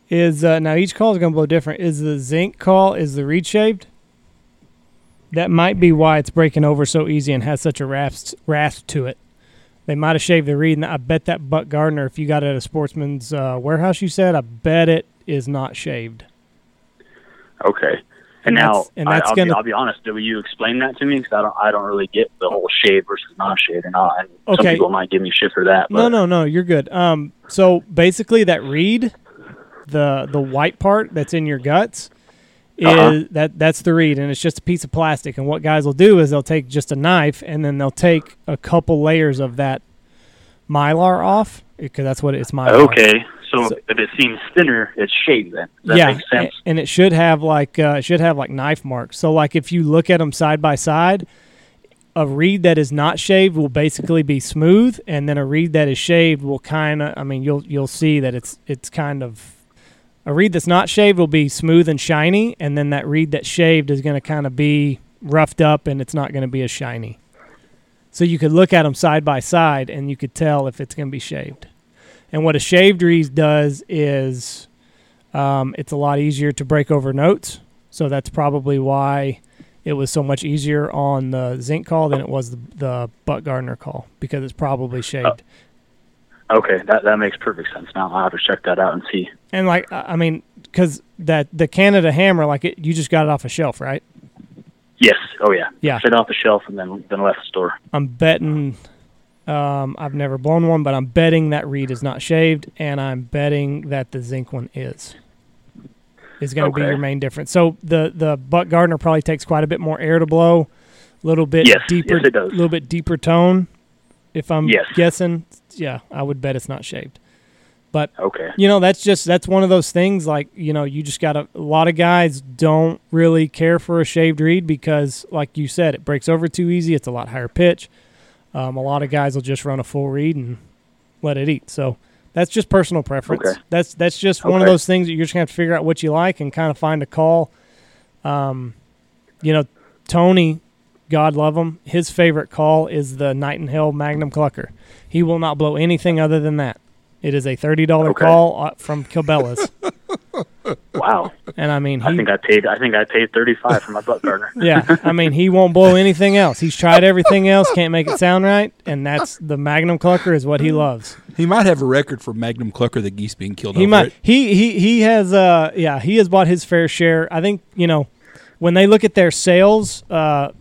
Is uh, now each call is going to blow different. Is the Zink call is the reed shaved? That might be why it's breaking over so easy and has such a rasp rasp to it. They might have shaved the reed, and I bet that Buck Gardner, if you got it at a sportsman's uh, warehouse, you said, I bet it is not shaved. Okay. And And, now, that's- and I, that's I'll, gonna- be, I'll be honest. Do you explain that to me? Because I don't, I don't really get the whole shade versus non-shade, and, I, and some people might give me shit for that. But No, no, no, you're good. Um, so basically, that reed, the the white part that's in your guts, is Uh-huh. that that's the reed, and it's just a piece of plastic. And what guys will do is they'll take just a knife, and then they'll take a couple layers of that mylar off, because that's what it- it's mylar. Okay. So, So- if it seems thinner, it's shade then. That yeah, and it should have like uh, it should have like knife marks. So like if you look at them side by side, a reed that is not shaved will basically be smooth, and then a reed that is shaved will kind of. I mean, you'll you'll see that it's it's kind of a reed that's not shaved will be smooth and shiny, and then that reed that's shaved is going to kind of be roughed up, and it's not going to be as shiny. So you could look at them side by side, and you could tell if it's going to be shaved. And what a shaved reed does is um, it's a lot easier to break over notes. So that's probably why it was so much easier on the Zink call than it was the, the Buck Gardner call because it's probably shaved. Okay, that that makes perfect sense. Now I'll have to check that out and see. And like I mean, because that the Canada hammer, like it, you just got it off a shelf, right? Yes. Oh yeah. Yeah. Off the shelf and then then left the store. I'm betting. Um, I've never blown one, but I'm betting that reed is not shaved, and I'm betting that the Zink one is. Is going to be your main difference. So the the Buck Gardner probably takes quite a bit more air to blow, a little bit Yes, deeper, yes, little bit deeper tone. If I'm Yes. guessing, yeah, I would bet it's not shaved. But Okay. you know that's just that's one of those things like you know you just got to a lot of guys don't really care for a shaved reed because like you said it breaks over too easy it's a lot higher pitch um, a lot of guys will just run a full reed and let it eat. So that's just personal preference. Okay. that's that's just one of those things that you're just gonna have to figure out what you like and kind of find a call. Um, you know tony god love him his favorite call is the Knight & Hale Magnum Clucker. He will not blow anything other than that it is a thirty dollar Okay. call uh, from Cabela's, Wow. and I mean, I think I paid. I think I paid thirty five for my butt gardener. yeah, I mean, he won't blow anything else. He's tried everything else, can't make it sound right, and that's the Magnum Clucker is what he loves. He might have a record for Magnum Clucker, the geese being killed. He over might, it. he he he has, uh, yeah, he has bought his fair share. I think you know, when they look at their sales, uh,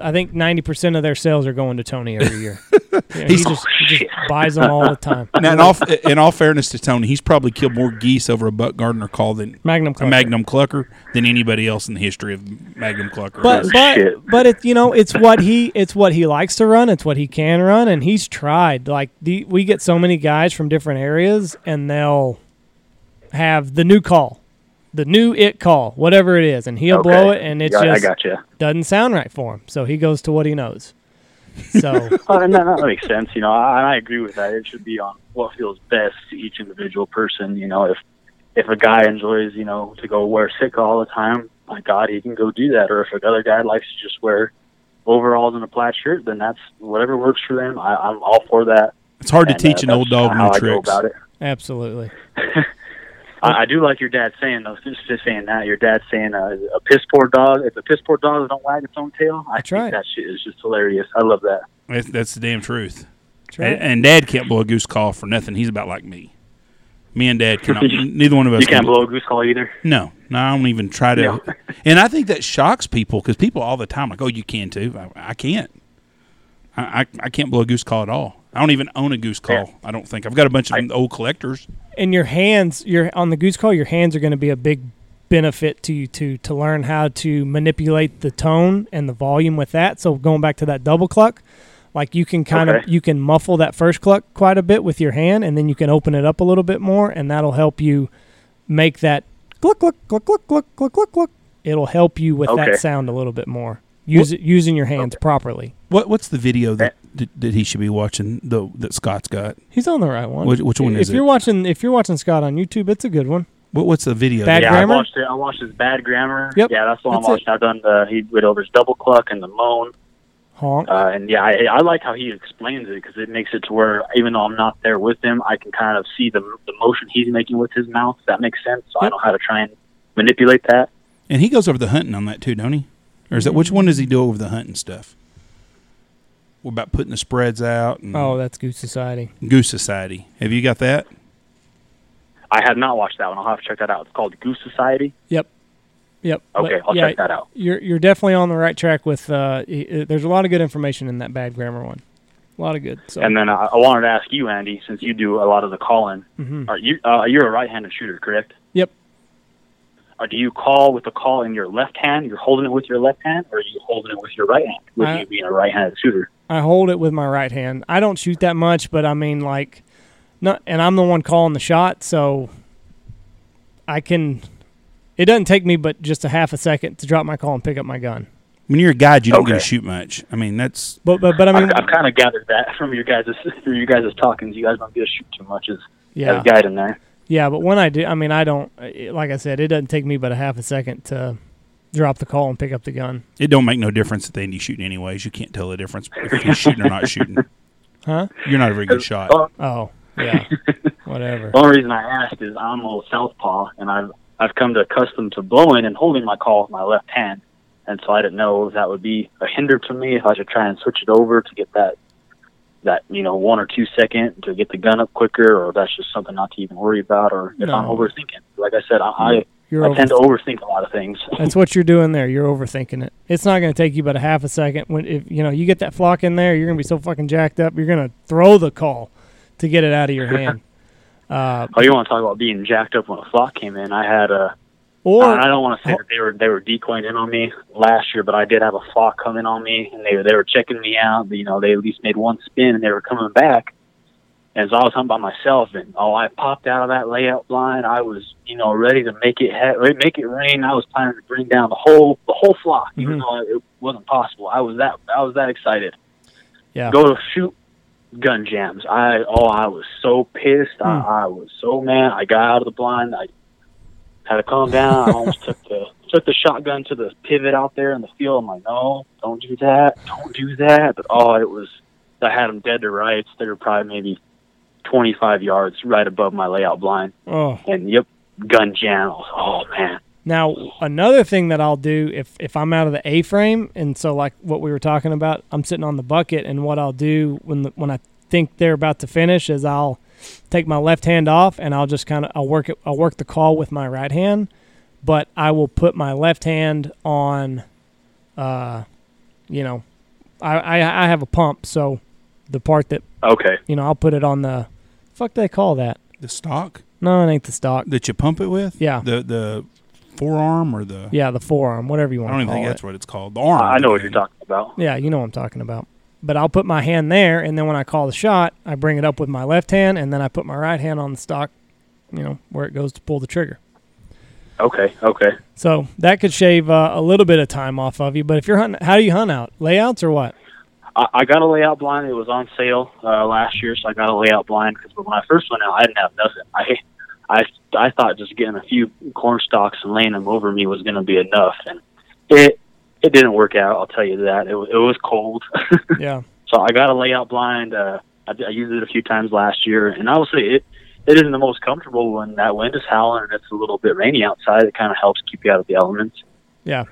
I think ninety percent of their sales are going to Tony every year. You know, he, just, he just buys them all the time. Now, in all, in all fairness to Tony, he's probably killed more geese over a Buck Gardner call than Magnum a Clucker. Magnum Clucker than anybody else in the history of Magnum Clucker. But oh, but Shit. but it's you know it's what he it's what he likes to run. It's what he can run, and he's tried. Like the we get so many guys from different areas, and they'll have the new call, the new it call, whatever it is, and he'll Okay. blow it, and it Yeah, I just got you. doesn't sound right for him. So he goes to what he knows. So Oh, and that, that makes sense. You know, I, I agree with that. It should be on what feels best to each individual person. You know, if if a guy enjoys, you know, to go wear sitka all the time, my God, he can go do that. Or if another guy likes to just wear overalls and a plaid shirt, then that's whatever works for them. I, I'm all for that. It's hard to teach uh, an old dog new tricks. about it. Absolutely. I, I do like your dad saying though. Just, just saying that your dad saying uh, a piss poor dog. If a piss poor dog don't wag its own tail, I That's think right. that shit is just hilarious. I love that. That's, that's the damn truth. That's right. And, and Dad can't blow a goose call for nothing. He's about like me. Me and Dad cannot. neither one of us. You can't can blow a goose call either. No, no, I don't even try to. No. and I think that shocks people because people all the time like, "Oh, you can too." I, I can't. I, I I can't blow a goose call at all. I don't even own a goose call. Yeah. I don't think I've got a bunch of them old collectors. and your hands your on the goose call your hands are going to be a big benefit to you to to learn how to manipulate the tone and the volume with that so going back to that double cluck like you can kind of you can muffle that first cluck quite a bit with your hand and then you can open it up a little bit more and that'll help you make that cluck cluck cluck cluck cluck cluck cluck cluck it'll help you with Okay. that sound a little bit more use it using your hands properly What What's the video that, that that he should be watching? The that Scott's got. he's on the right one Which, which one if is you're it? watching if you're watching Scott on YouTube it's a good one What, what's the video? Bad yeah, grammar? I watched it. I watched his bad grammar. Yep, Yeah, that's the one that's I watched. I've done the he went over his double cluck and the moan. honk Uh, and yeah, I, I like how he explains it because it makes it to where even though I'm not there with him, I can kind of see the the motion he's making with his mouth. That makes sense. So I Yep. know how to try and manipulate that. And he goes over the hunting on that too, don't he? Or is that which one does he do over the hunting stuff? What about putting the spreads out? And oh that's goose society Goose Society. Have you got that? I have not watched that one. I'll have to check that out. It's called Goose Society. Yep. Yep. Okay, But, I'll yeah, check that out. You're you're definitely on the right track with. Uh, i- i- there's a lot of good information in that bad grammar one. A lot of good. So And then I, I wanted to ask you, Andy, since you do a lot of the calling. Mhm. Are you uh, you're a right-handed shooter, correct? Yep. Or do you call with the call in your left hand? You're holding it with your left hand, or are you holding it with your right hand? With I- you being a right-handed shooter. I hold it with my right hand. I don't shoot that much, but I mean like, not. And I'm the one calling the shot, so I can. It doesn't take me but just a half a second to drop my call and pick up my gun. When you're a guide, you don't get to shoot much. I mean, that's But but but I mean, I've, I've kind of gathered that from your guys' from your guys' talkings. You guys don't get to shoot too much as, yeah. as a guide in there. Yeah, but when I do, I mean, I don't. it- Like I said, it doesn't take me but a half a second to drop the call and pick up the gun. it. Don't make no difference at the end you shooting anyways. You can't tell the difference if he's shooting or not shooting. Huh? You're not a very good shot. Oh, Oh, yeah. Whatever. The only reason I asked is I'm a little southpaw, and I've I've come to accustomed to blowing and holding my call with my left hand, and so I didn't know if that would be a hinder to me if I should try and switch it over to get that that you know one or two second to get the gun up quicker, or if that's just something not to even worry about, or if I'm overthinking. Like I said, I I, You're I over, tend to overthink a lot of things. That's what you're doing there. You're overthinking it. It's not going to take you but a half a second. When if you know you get that flock in there, you're going to be so fucking jacked up. You're going to throw the call to get it out of your hand. Uh, Oh, you want to talk about being jacked up when a flock came in? I had a or and I don't want to say that they were they were decoying in on me last year, but I did have a flock come in on me, and they they were checking me out. You know, they at least made one spin, and they were coming back. So I was hunting by myself, and oh, I popped out of that layout blind. I was, you know, ready to make it ha- make it rain. I was planning to bring down the whole the whole flock, even Mhm. though it wasn't possible. I was that I was that excited. Yeah. Go to shoot gun jams. I oh, I was so pissed. Hmm. I, I was so mad. I got out of the blind. I had to calm down. I almost took the took the shotgun to the pivot out there in the field. I'm like, no, don't do that, don't do that. But oh, it was. I had them dead to rights. They were probably maybe 25 yards right above my layout blind. oh, And yep, gun was, oh man. Now, another thing that I'll do if if I'm out of the A frame, and so like what we were talking about, I'm sitting on the bucket, and what I'll do when the, when I think they're about to finish is I'll take my left hand off, and I'll just kind of I'll work it I'll work the call with my right hand, but I will put my left hand on, uh, you know, I I, I have a pump, so the part that Okay. you know I'll put it on the fuck they call that. The stock No, it ain't the stock. that you pump it with. Yeah. The the forearm or the. Yeah, the forearm, whatever you want. I want don't even think it. that's what it's called. The arm. I know what you're talking about. Yeah, you know what I'm talking about. But I'll put my hand there, and then when I call the shot, I bring it up with my left hand, and then I put my right hand on the stock, you know, where it goes to pull the trigger. Okay. Okay. So that could shave uh, a little bit of time off of you. But if you're hunting, how do you hunt out? Layouts or what? I, I got a layout blind. It was on sale uh, last year, so I got a layout blind because when I first went out, I didn't have nothing. I I I thought just getting a few corn stalks and laying them over me was going to be enough, and it it didn't work out. I'll tell you that. It, it was cold, Yeah. so I got a layout blind. Uh, I, I used it a few times last year, and I will say it it isn't the most comfortable when that wind is howling and it's a little bit rainy outside. It kind of helps keep you out of the elements. Yeah.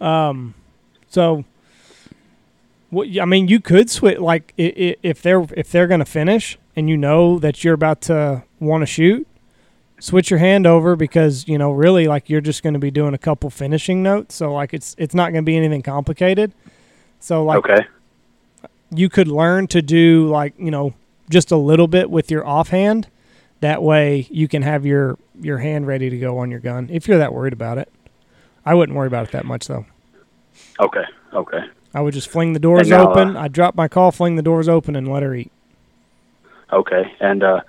Um. So. What I mean, you could switch like if they're if they're going to finish and you know that you're about to want to shoot, switch your hand over because you know really like you're just going to be doing a couple finishing notes. So like it's it's not going to be anything complicated. So like okay. you could learn to do like you know just a little bit with your offhand. That way you can have your your hand ready to go on your gun if you're that worried about it. I wouldn't worry about it that much though. Okay. Okay. I would just fling the doors now, open. uh, I'd drop my call, fling the doors open, and let her eat. Okay, and uh,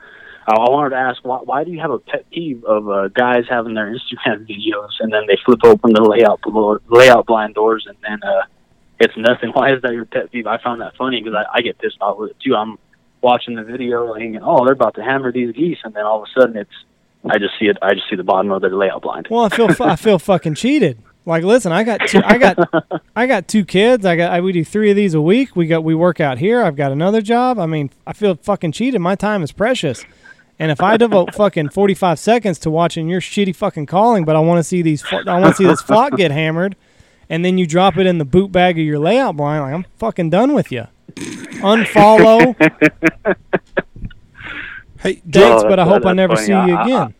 I I wanted to ask, why, why do you have a pet peeve of uh, guys having their Instagram videos and then they flip open the layout layout blind doors and then uh, it's nothing? Why is that your pet peeve? I found that funny because I, I get pissed off with it too. I'm watching the video and oh, they're about to hammer these geese, and then all of a sudden it's I just see it. I just see the bottom of their layout blind. Well, I feel I feel fucking cheated. Like, listen, I got two, I got I got two kids. I got I, we do three of these a week. We got we work out here. I've got another job. I mean, I feel fucking cheated. My time is precious. And if I devote fucking forty five seconds to watching your shitty fucking calling, but I want to see these, I want to see this flock get hammered, and then you drop it in the boot bag of your layout blind, like I'm fucking done with you. Unfollow. Hey, Thanks, Jordan, Oh, but I hope I never funny. see you I- I- again.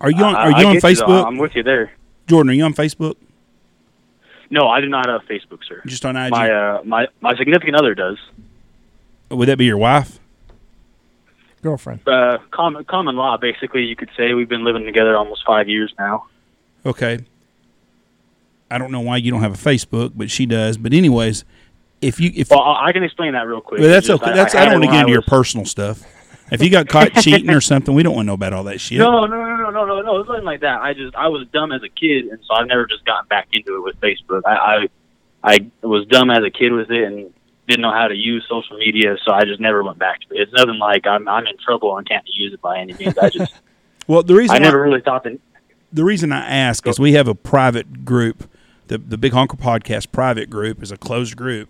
are you on? I- Are I you on get though. Facebook, I'm with you there. Jordan? Are you on Facebook? No, I do not have Facebook, sir. Just on IG? My uh, my my significant other does. Would that be your wife? Girlfriend. Uh, common common law, basically, you could say we've been living together almost five years now. Okay. I don't know why you don't have a Facebook, but she does. But anyways, if you if Well, I I can explain that real quick. well, that's just okay. That's I, had don't want to get into your personal stuff. If you got caught cheating or something, we don't want to know about all that shit. No, no, no, no, no, no, no. It's nothing like that. I just I was dumb as a kid, and so I've never just gotten back into it with Facebook. I I, I was dumb as a kid with it and didn't know how to use social media, so I just never went back to it. It's nothing like I'm I'm in trouble and can't use it by any means. I just Well, the reason I why- never really thought that. the reason I ask is we have a private group. The the Big Honker Podcast private group is a closed group.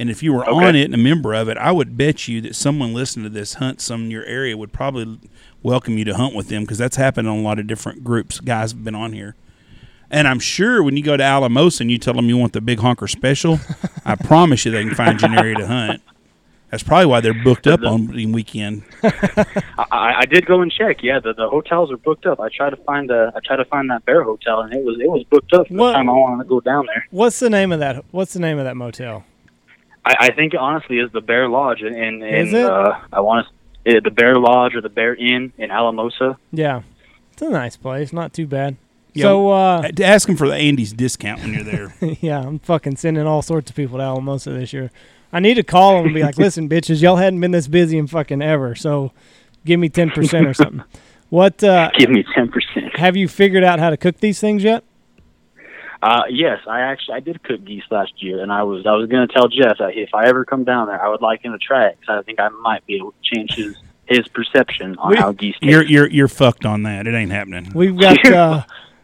And if you were Okay. on it and a member of it, I would bet you that someone listening to this hunt some in your area would probably welcome you to hunt with them because that's happened on a lot of different groups. Guys have been on here. And I'm sure when you go to Alamosa and you tell them you want the Big Honker special, I promise you they can find you an area to hunt. That's probably why they're booked up on the weekend. I, I did go and check. Yeah, the, the hotels are booked up. I tried to find the I tried to find that bear hotel, and it was it was booked up. for The What- time I wanted to go down there. What's the name of that? What's the name of that motel? I, I think it honestly is the Bear Lodge in in, in Is it? uh I want to the Bear Lodge or the Bear Inn in Alamosa. Yeah, it's a nice place. Not too bad. Yeah. So, uh, To ask him for the Andy's discount when you're there. yeah, I'm fucking sending all sorts of people to Alamosa this year. I need to call them and be like, listen, bitches, y'all hadn't been this busy in fucking ever, so give me 10% or something. What, uh, Give me ten percent. have you figured out how to cook these things yet? Uh, yes, I actually I did cook geese last year, and I was I was going to tell Jeff that if I ever come down there, I would like him to try it because I think I might be able to change his his perception on We- how geese taste. You're you're you're fucked on that. It ain't happening. We've got, uh,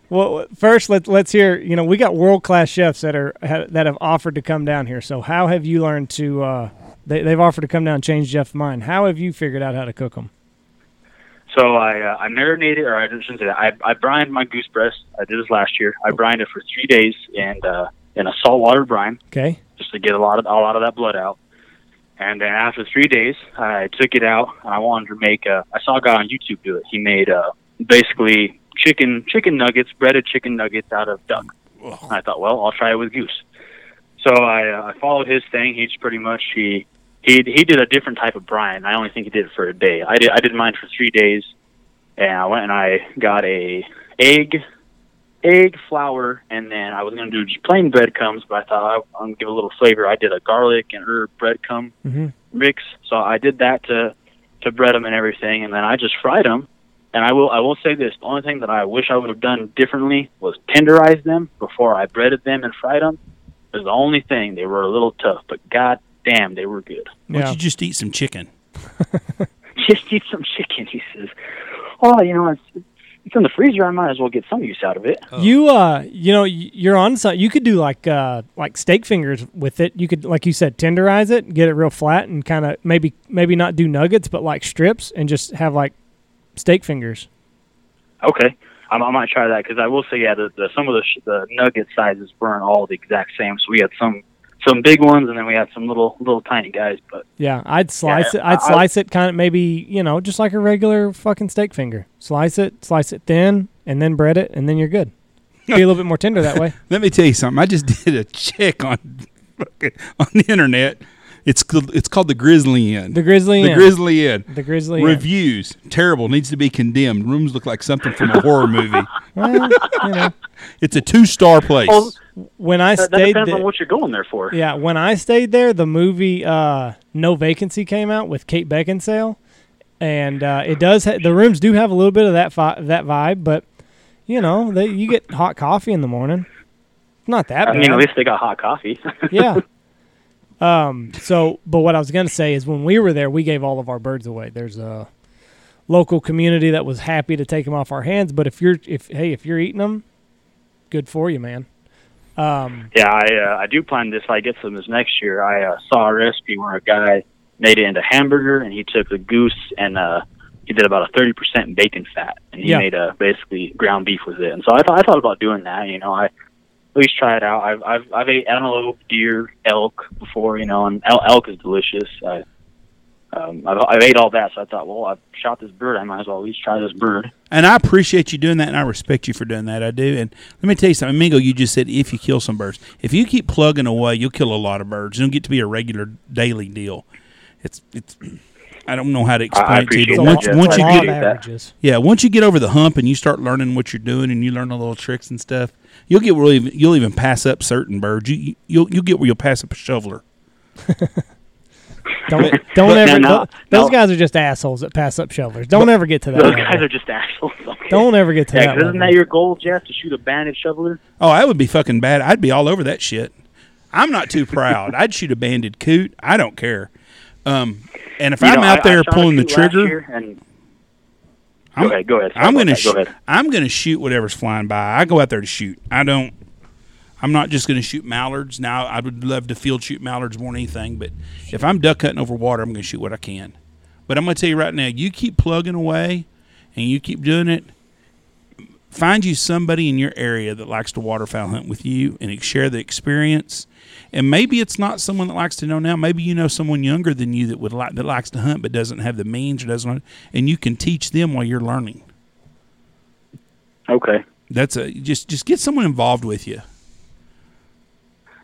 well, first let, let's hear, you know, we got world-class chefs that are, ha- that have offered to come down here. So how have you learned to, uh, they, they've offered to come down and change Jeff's mind. How have you figured out how to cook them? So I uh, I marinated, or I shouldn't say that. I I brined my goose breast. I did this last year. I brined it for three days and uh, in a saltwater brine. Okay. just to get a lot of a lot of that blood out. And then after three days, I took it out and I wanted to make. A, I saw a guy on YouTube do it. He made uh, basically chicken chicken nuggets, breaded chicken nuggets out of duck. And I thought, well, I'll try it with goose. So I uh, I followed his thing. He's pretty much he he he did a different type of brine. I only think he did it for a day. I did I did mine for three days, and I went and I got a egg egg, flour, and then I was going to do just plain breadcrumbs, but I thought I, I'm going to give a little flavor. I did a garlic and herb breadcrumb Mm-hmm. mix, so I did that to to bread them and everything, and then I just fried them. And I will I will say this: the only thing that I wish I would have done differently was tenderize them before I breaded them and fried them. It was the only thing. They were a little tough, but god damn, they were good. Why don't you just eat some chicken? Just eat some chicken, he says. oh, you know, it's it's in the freezer. I might as well get some use out of it. You uh, you know, you're on something. You could do like uh, like steak fingers with it. You could, like you said, tenderize it, get it real flat, and kind of maybe maybe not do nuggets, but like strips, and just have like steak fingers. Okay, I, I might try that because I will say, yeah, the, the some of the sh- the nugget sizes weren't all the exact same. So we had some some big ones, and then we had some little little tiny guys. But Yeah, I'd slice Yeah, it. I'd I- slice it kind of maybe you know just like a regular fucking steak finger. Slice it, slice it thin, and then bread it, and then you're good. Be a little bit more tender that way. Let me tell you something. I just did a check on on the internet. It's called, it's called the Grizzly Inn. The grizzly, The Inn. Grizzly Inn. the grizzly. Inn. Reviews terrible. Needs to be condemned. Rooms look like something from a horror movie. Well, you know, It's a two star place. Well, when I that, that stayed depends there, on what you're going there for. yeah, when I stayed there, the movie uh, No Vacancy came out with Kate Beckinsale, and uh, it does. Ha- the rooms do have a little bit of that fi- that vibe, but you know, they, you get hot coffee in the morning. Not that I bad. mean, at least they got hot coffee. yeah. Um. So, but what I was gonna say is, when we were there, we gave all of our birds away. There's a local community that was happy to take them off our hands. But if you're, if hey, if you're eating them, good for you, man. Um. Yeah, I uh, I do plan this. I get some this next year. I uh, saw a recipe where a guy made it into hamburger, and he took the goose and uh, he did about a thirty percent bacon fat, and he Yeah. made a basically ground beef with it. And so I thought I thought about doing that. You know, I at least try it out. I've I've I've ate antelope, deer, elk before. You know, and el- elk is delicious. I um, I've, I've ate all that, so I thought, well, I've shot this bird. I might as well at least try this bird. And I appreciate you doing that, and I respect you for doing that. I do. And let me tell you something, Mingo. You just said if you kill some birds, if you keep plugging away, you'll kill a lot of birds. It'll get to be a regular daily deal. It's it's. I don't know how to explain it to you, but once Jeff. once I you get that. yeah, once you get over the hump and you start learning what you're doing and you learn the little tricks and stuff, you'll get really you'll even pass up certain birds. You you'll you'll get where you'll pass up a shoveler. Don't don't But ever. now- tho- those now- guys are just assholes that pass up shovelers. Don't ever get to that. Those level. guys are just assholes. Okay. Don't ever get to Yeah, that. 'cause isn't level. that your goal, Jeff, to shoot a banded shoveler? Oh, I would be fucking bad. I'd be all over that shit. I'm not too proud. I'd shoot a banded coot. I don't care. Um, and if You I'm know, out I- I there shot a pulling the trigger, and I'm, go ahead, go ahead. Sorry I'm gonna that. Go ahead. I'm gonna shoot whatever's flying by. I go out there to shoot. I don't. I'm not just gonna shoot mallards. Now I would love to field shoot mallards more than anything, but if I'm duck hunting over water, I'm gonna shoot what I can. But I'm gonna tell you right now, you keep plugging away, and you keep doing it. Find you somebody in your area that likes to waterfowl hunt with you and share the experience. And maybe it's not someone that likes to know now. Maybe you know someone younger than you that would like that likes to hunt but doesn't have the means or doesn't, and you can teach them while you're learning. Okay. That's a just just get someone involved with you.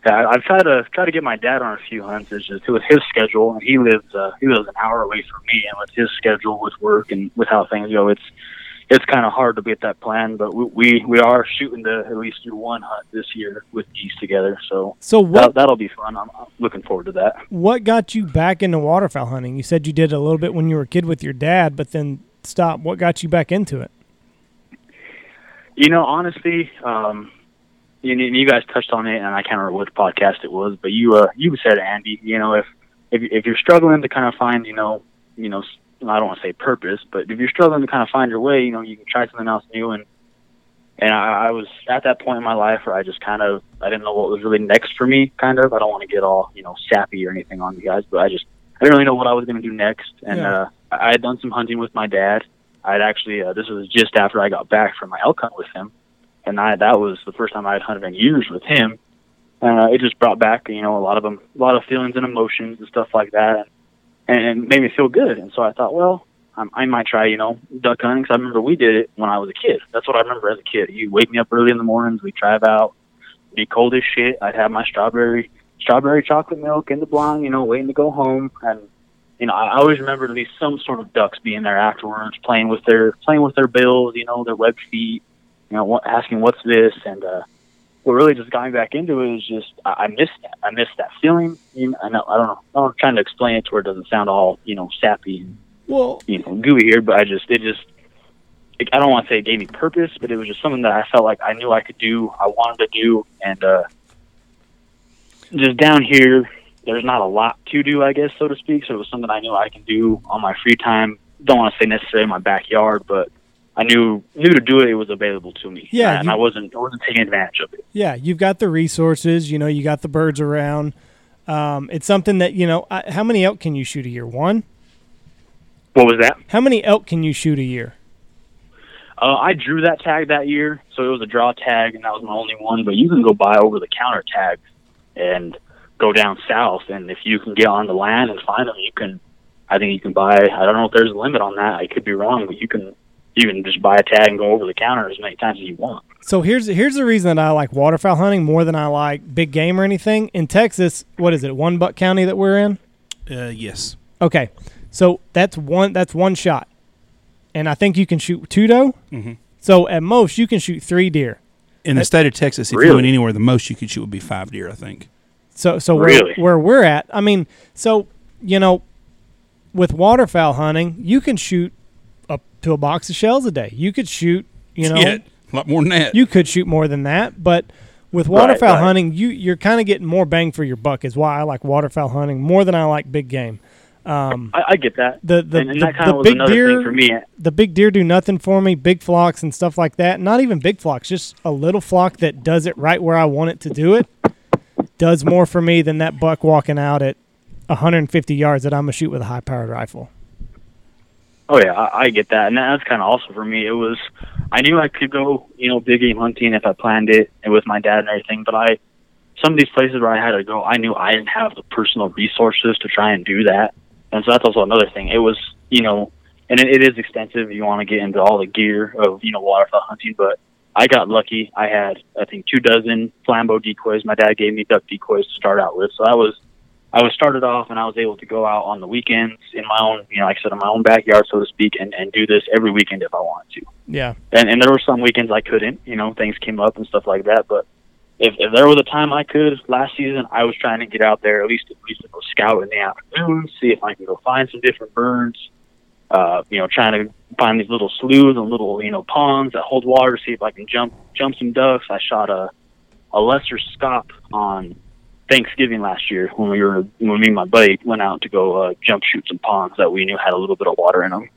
Yeah, I- I've tried to try to get my dad on a few hunts. It's just with his schedule, and he lives uh, he lives an hour away from me, and with his schedule with work and with how things go, it's it's kind of hard to get that plan. But we, we we are shooting to at least do one hunt this year with geese together, so So that, what that'll be fun. I'm, I'm looking forward to that. what got you back into waterfowl hunting? You said you did a little bit when you were a kid with your dad, but then stop. What got you back into it? You know, honestly, um, you, you guys touched on it, and I can't remember which podcast it was, but you uh, you said, Andy, you know, if if if you're struggling to kind of find, you know, you know, s- I don't want to say purpose, but if you're struggling to kind of find your way, you know, you can try something else new, and and I, I was at that point in my life where I just kind of I didn't know what was really next for me. Kind of, I don't want to get all you know sappy or anything on you guys, but I just I didn't really know what I was going to do next, and Yeah. uh, I I had done some hunting with my dad. I'd actually uh, this was just after I got back from my elk hunt with him, and I that was the first time I had hunted in years with him. And uh, it just brought back you know a lot of them, a lot of feelings and emotions and stuff like that, and, and made me feel good. And so I thought, well, I, I might try you know duck hunting. Cause I remember we did it when I was a kid. That's what I remember as a kid. You wake me up early in the mornings, we drive out, it'd be cold as shit. I'd have my strawberry strawberry chocolate milk in the blind, you know, waiting to go home and you know, I I always remember at least some sort of ducks being there afterwards, playing with their playing with their bills, you know, their web feet, you know, what, asking what's this, and uh, what really just got me back into it is just I, I missed that. I missed that feeling. You know, I, know, I don't know. I'm trying to explain it to where it doesn't sound all you know sappy and Well, you know gooey here, but I just it just it, I don't want to say it gave me purpose, but it was just something that I felt like I knew I could do, I wanted to do, and uh, just down here, there's not a lot to do, I guess, so to speak. So it was something I knew I can do on my free time. Don't want to say necessarily in my backyard, but I knew knew to do it. It was available to me. Yeah, and you- I wasn't I wasn't taking advantage of it. Yeah, you've got the resources. You know, you got the birds around. Um, it's something that you know. I, how many elk can you shoot a year? One. What was that? How many elk can you shoot a year? Uh, I drew that tag that year, so it was a draw tag, and that was my only one. But you can go buy over the counter tags and go down south, and if you can get on the land and find them, you can. I think you can buy. I don't know if there's a limit on that. I could be wrong, but you can. You can just buy a tag and go over the counter as many times as you want. So here's here's the reason that I like waterfowl hunting more than I like big game or anything. In Texas, what is it? One Buck County that we're in. Uh, yes. Okay, so that's one that's one shot, and I think you can shoot two doe. Mhm. So at most you can shoot three deer. In the state of Texas, if you Really? went anywhere, the most you could shoot would be five deer. I think. So so Really? where, where we're at, I mean, so you know, with waterfowl hunting, you can shoot up to a box of shells a day. You could shoot, you know, yeah, a lot more than that. you could shoot more than that, but with waterfowl right. hunting, you you're kind of getting more bang for your buck. Is why I like waterfowl hunting more than I like big game. Um, I, I get that. the the, and, and the, that the big deer thing for me. the big deer do nothing for me. Big flocks and stuff like that. Not even big flocks, just a little flock that does it right where I want it to do it. Does more for me than that buck walking out at 150 yards that I'm gonna shoot with a high powered rifle. Oh yeah, I, I get that, and that's kind of also for me. It was I knew I could go, you know, big game hunting if I planned it and with my dad and everything. But I, some of these places where I had to go, I knew I didn't have the personal resources to try and do that, and so that's also another thing. It was, you know, and it, it is expensive. You want to get into all the gear of, you know, waterfowl hunting, but I got lucky. I had, I think, two dozen flambeau decoys. My dad gave me duck decoys to start out with, so that was I was started off and I was able to go out on the weekends in my own, you know, like I said, in my own backyard, so to speak, and, and do this every weekend if I wanted to. Yeah, And, and there were some weekends I couldn't, you know, things came up and stuff like that. But if, if there was a time I could last season, I was trying to get out there at least at least to go scout in the afternoon, see if I can go find some different birds. Uh, you know, trying to find these little sloughs and little, you know, ponds that hold water, see if I can jump jump some ducks. I shot a a lesser scaup on Thanksgiving last year when we were when me and my buddy went out to go uh, jump shoot some ponds that we knew had a little bit of water in them.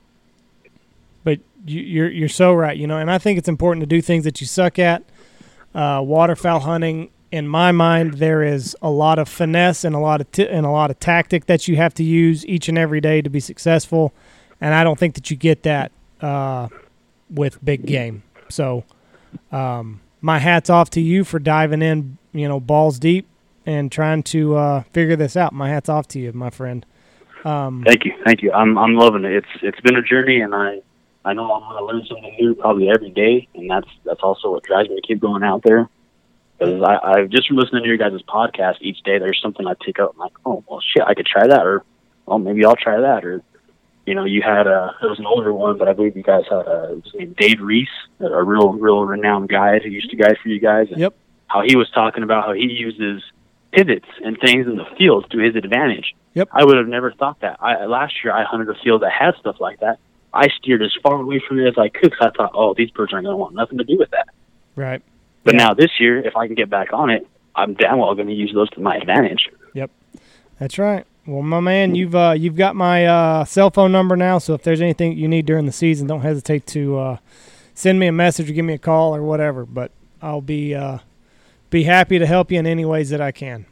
but you, you're you're so right. You know, and I think it's important to do things that you suck at. Uh, waterfowl hunting, in my mind, there is a lot of finesse and a lot of t- and a lot of tactic that you have to use each and every day to be successful. And I don't think that you get that uh, with big game. So, um, my hats off to you for diving in, you know, balls deep and trying to uh, figure this out. My hats off to you, my friend. Um, Thank you, thank you. I'm I'm loving it. It's it's been a journey, and I I know I'm going to learn something new probably every day, and that's that's also what drives me to keep going out there. Because I I just from listening to your guys' podcast each day, there's something I pick up. I'm like, oh well, shit, I could try that, or oh maybe I'll try that, or you know, you had a it was an older one, but I believe you guys had a named Dave Reese, a real real renowned guide who used to guide for you guys. And Yep. How he was talking about how he uses pivots and things in the field to his advantage. Yep. I would have never thought that. I last year I hunted a field that had stuff like that. I steered as far away from it as I could 'cause I thought, oh, these birds aren't going to want nothing to do with that. right. But Yeah. now this year, if I can get back on it, I'm damn well going to use those to my advantage. Yep. That's right. Well, my man, you've uh, you've got my uh, cell phone number now. So if there's anything you need during the season, don't hesitate to uh, send me a message or give me a call or whatever. But I'll be uh, be happy to help you in any ways that I can.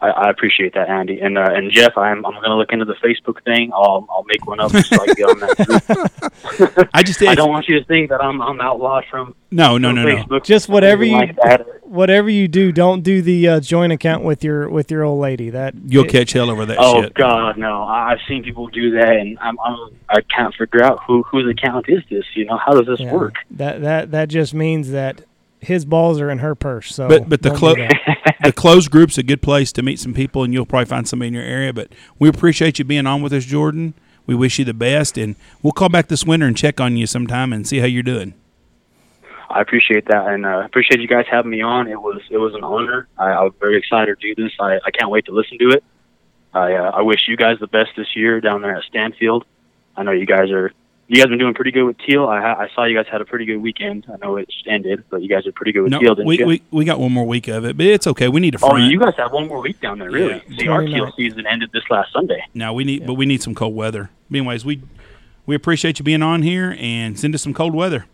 I, I appreciate that, Andy. And uh, and Jeff, I'm I'm going to look into the Facebook thing. I'll I'll make one up so I get on that. I just I don't want you to think that I'm I'm outlawed from, no no from no no. Just whatever you like whatever you do, don't do the uh, joint account with your with your old lady. That You'll it- catch hell over that Oh shit. God, no! I- I've seen people do that, and I'm, I'm I can't figure out who whose account is this. You know, how does this yeah. work? That that that just means that his balls are in her purse. So, But but the don't clo- the closed group's a good place to meet some people, and you'll probably find somebody in your area. But we appreciate you being on with us, Jordan. We wish you the best, and we'll call back this winter and check on you sometime and see how you're doing. I appreciate that, and uh, appreciate you guys having me on. It was it was an honor. I, I was very excited to do this. I, I can't wait to listen to it. I uh, I wish you guys the best this year down there at Stanfield. I know you guys are you guys been doing pretty good with teal. I I saw you guys had a pretty good weekend. I know it ended, but you guys are pretty good with No, teal, didn't we, you? we we got one more week of it, but it's okay. We need a oh, you guys have one more week down there, really? Yeah. See, our 29. teal season ended this last Sunday. now we need, but we need some cold weather. But anyways, we we appreciate you being on here and send us some cold weather.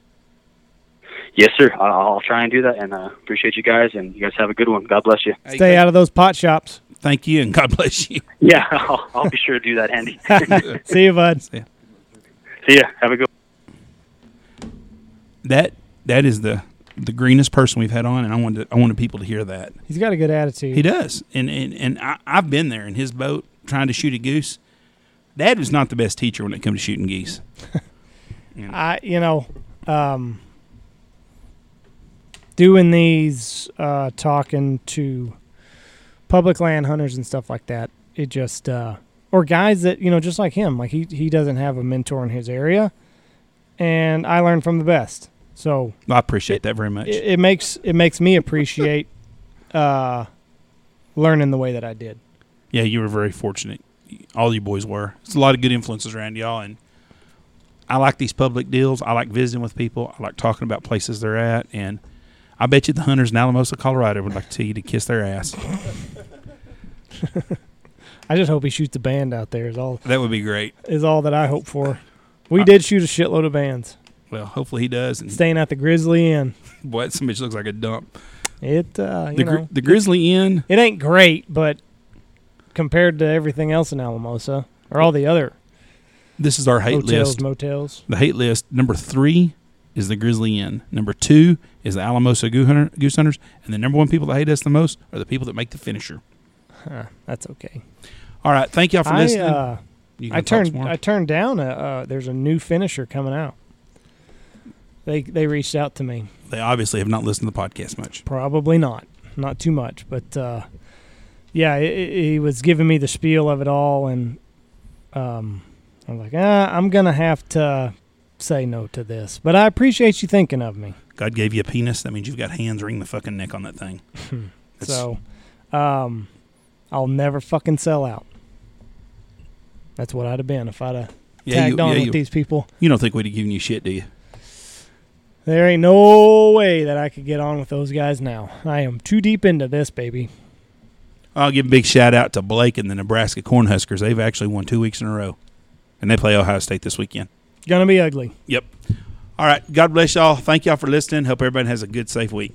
Yes, sir. I'll, I'll try and do that, and uh, appreciate you guys. And you guys have a good one. God bless you. Stay out of those pot shops. Thank you, and God bless you. Yeah, I'll, I'll be sure to do that, Andy. See you, bud. See ya. Have a good. That that is the the greenest person we've had on, and I wanted I wanted people to hear that. He's got a good attitude. He does, and and and I, I've been there in his boat trying to shoot a goose. Dad was not the best teacher when it comes to shooting geese. I, you know, um, doing these, uh, talking to public land hunters and stuff like that, it just, uh, or guys that, you know, just like him, like he, he doesn't have a mentor in his area. And I learn from the best. So I appreciate that very much. it, it makes, it makes me appreciate, uh, learning the way that I did. yeah, you were very fortunate. All you boys were. It's a lot of good influences around y'all, and I like these public deals. I like visiting with people. I like talking about places they're at, and I bet you the hunters in Alamosa, Colorado, would like to tell you to kiss their ass. I just hope he shoots a band out there is all, That would be great. is all that I hope for. We did shoot a shitload of bands. Well, hopefully he does. And Staying at the Grizzly Inn. boy, that bitch looks like a dump. It, uh, you The, know, the Grizzly Inn. it ain't great, but compared to everything else in Alamosa or all the other This is our hate hotels, list. motels, The hate list. Number three is the Grizzly Inn. Number two is the Alamosa Goose Hunters, and the number one people that hate us the most are the people that make the finisher. huh, that's okay. All right, thank y'all for I listening. uh, You I turned. I turned down a uh, there's a new finisher coming out. They they reached out to me. they obviously have not listened to the podcast much. Probably not, not too much, but uh, yeah, he was giving me the spiel of it all, and um, I was like, ah, I'm gonna have to say no to this, but I appreciate you thinking of me. God gave you a penis. That means you've got hands ring the fucking neck on that thing. So, um, I'll never fucking sell out. That's what I'd have been if I'd have yeah, tagged you, on yeah, with you, these people. you don't think we'd have given you shit, do you? There ain't no way that I could get on with those guys now. I am too deep into this, baby. I'll give a big shout out to Blake and the Nebraska Cornhuskers. They've actually won two weeks in a row, and they play Ohio State this weekend. Gonna be ugly. Yep. All right. God bless y'all. Thank y'all for listening. Hope everybody has a good, safe week.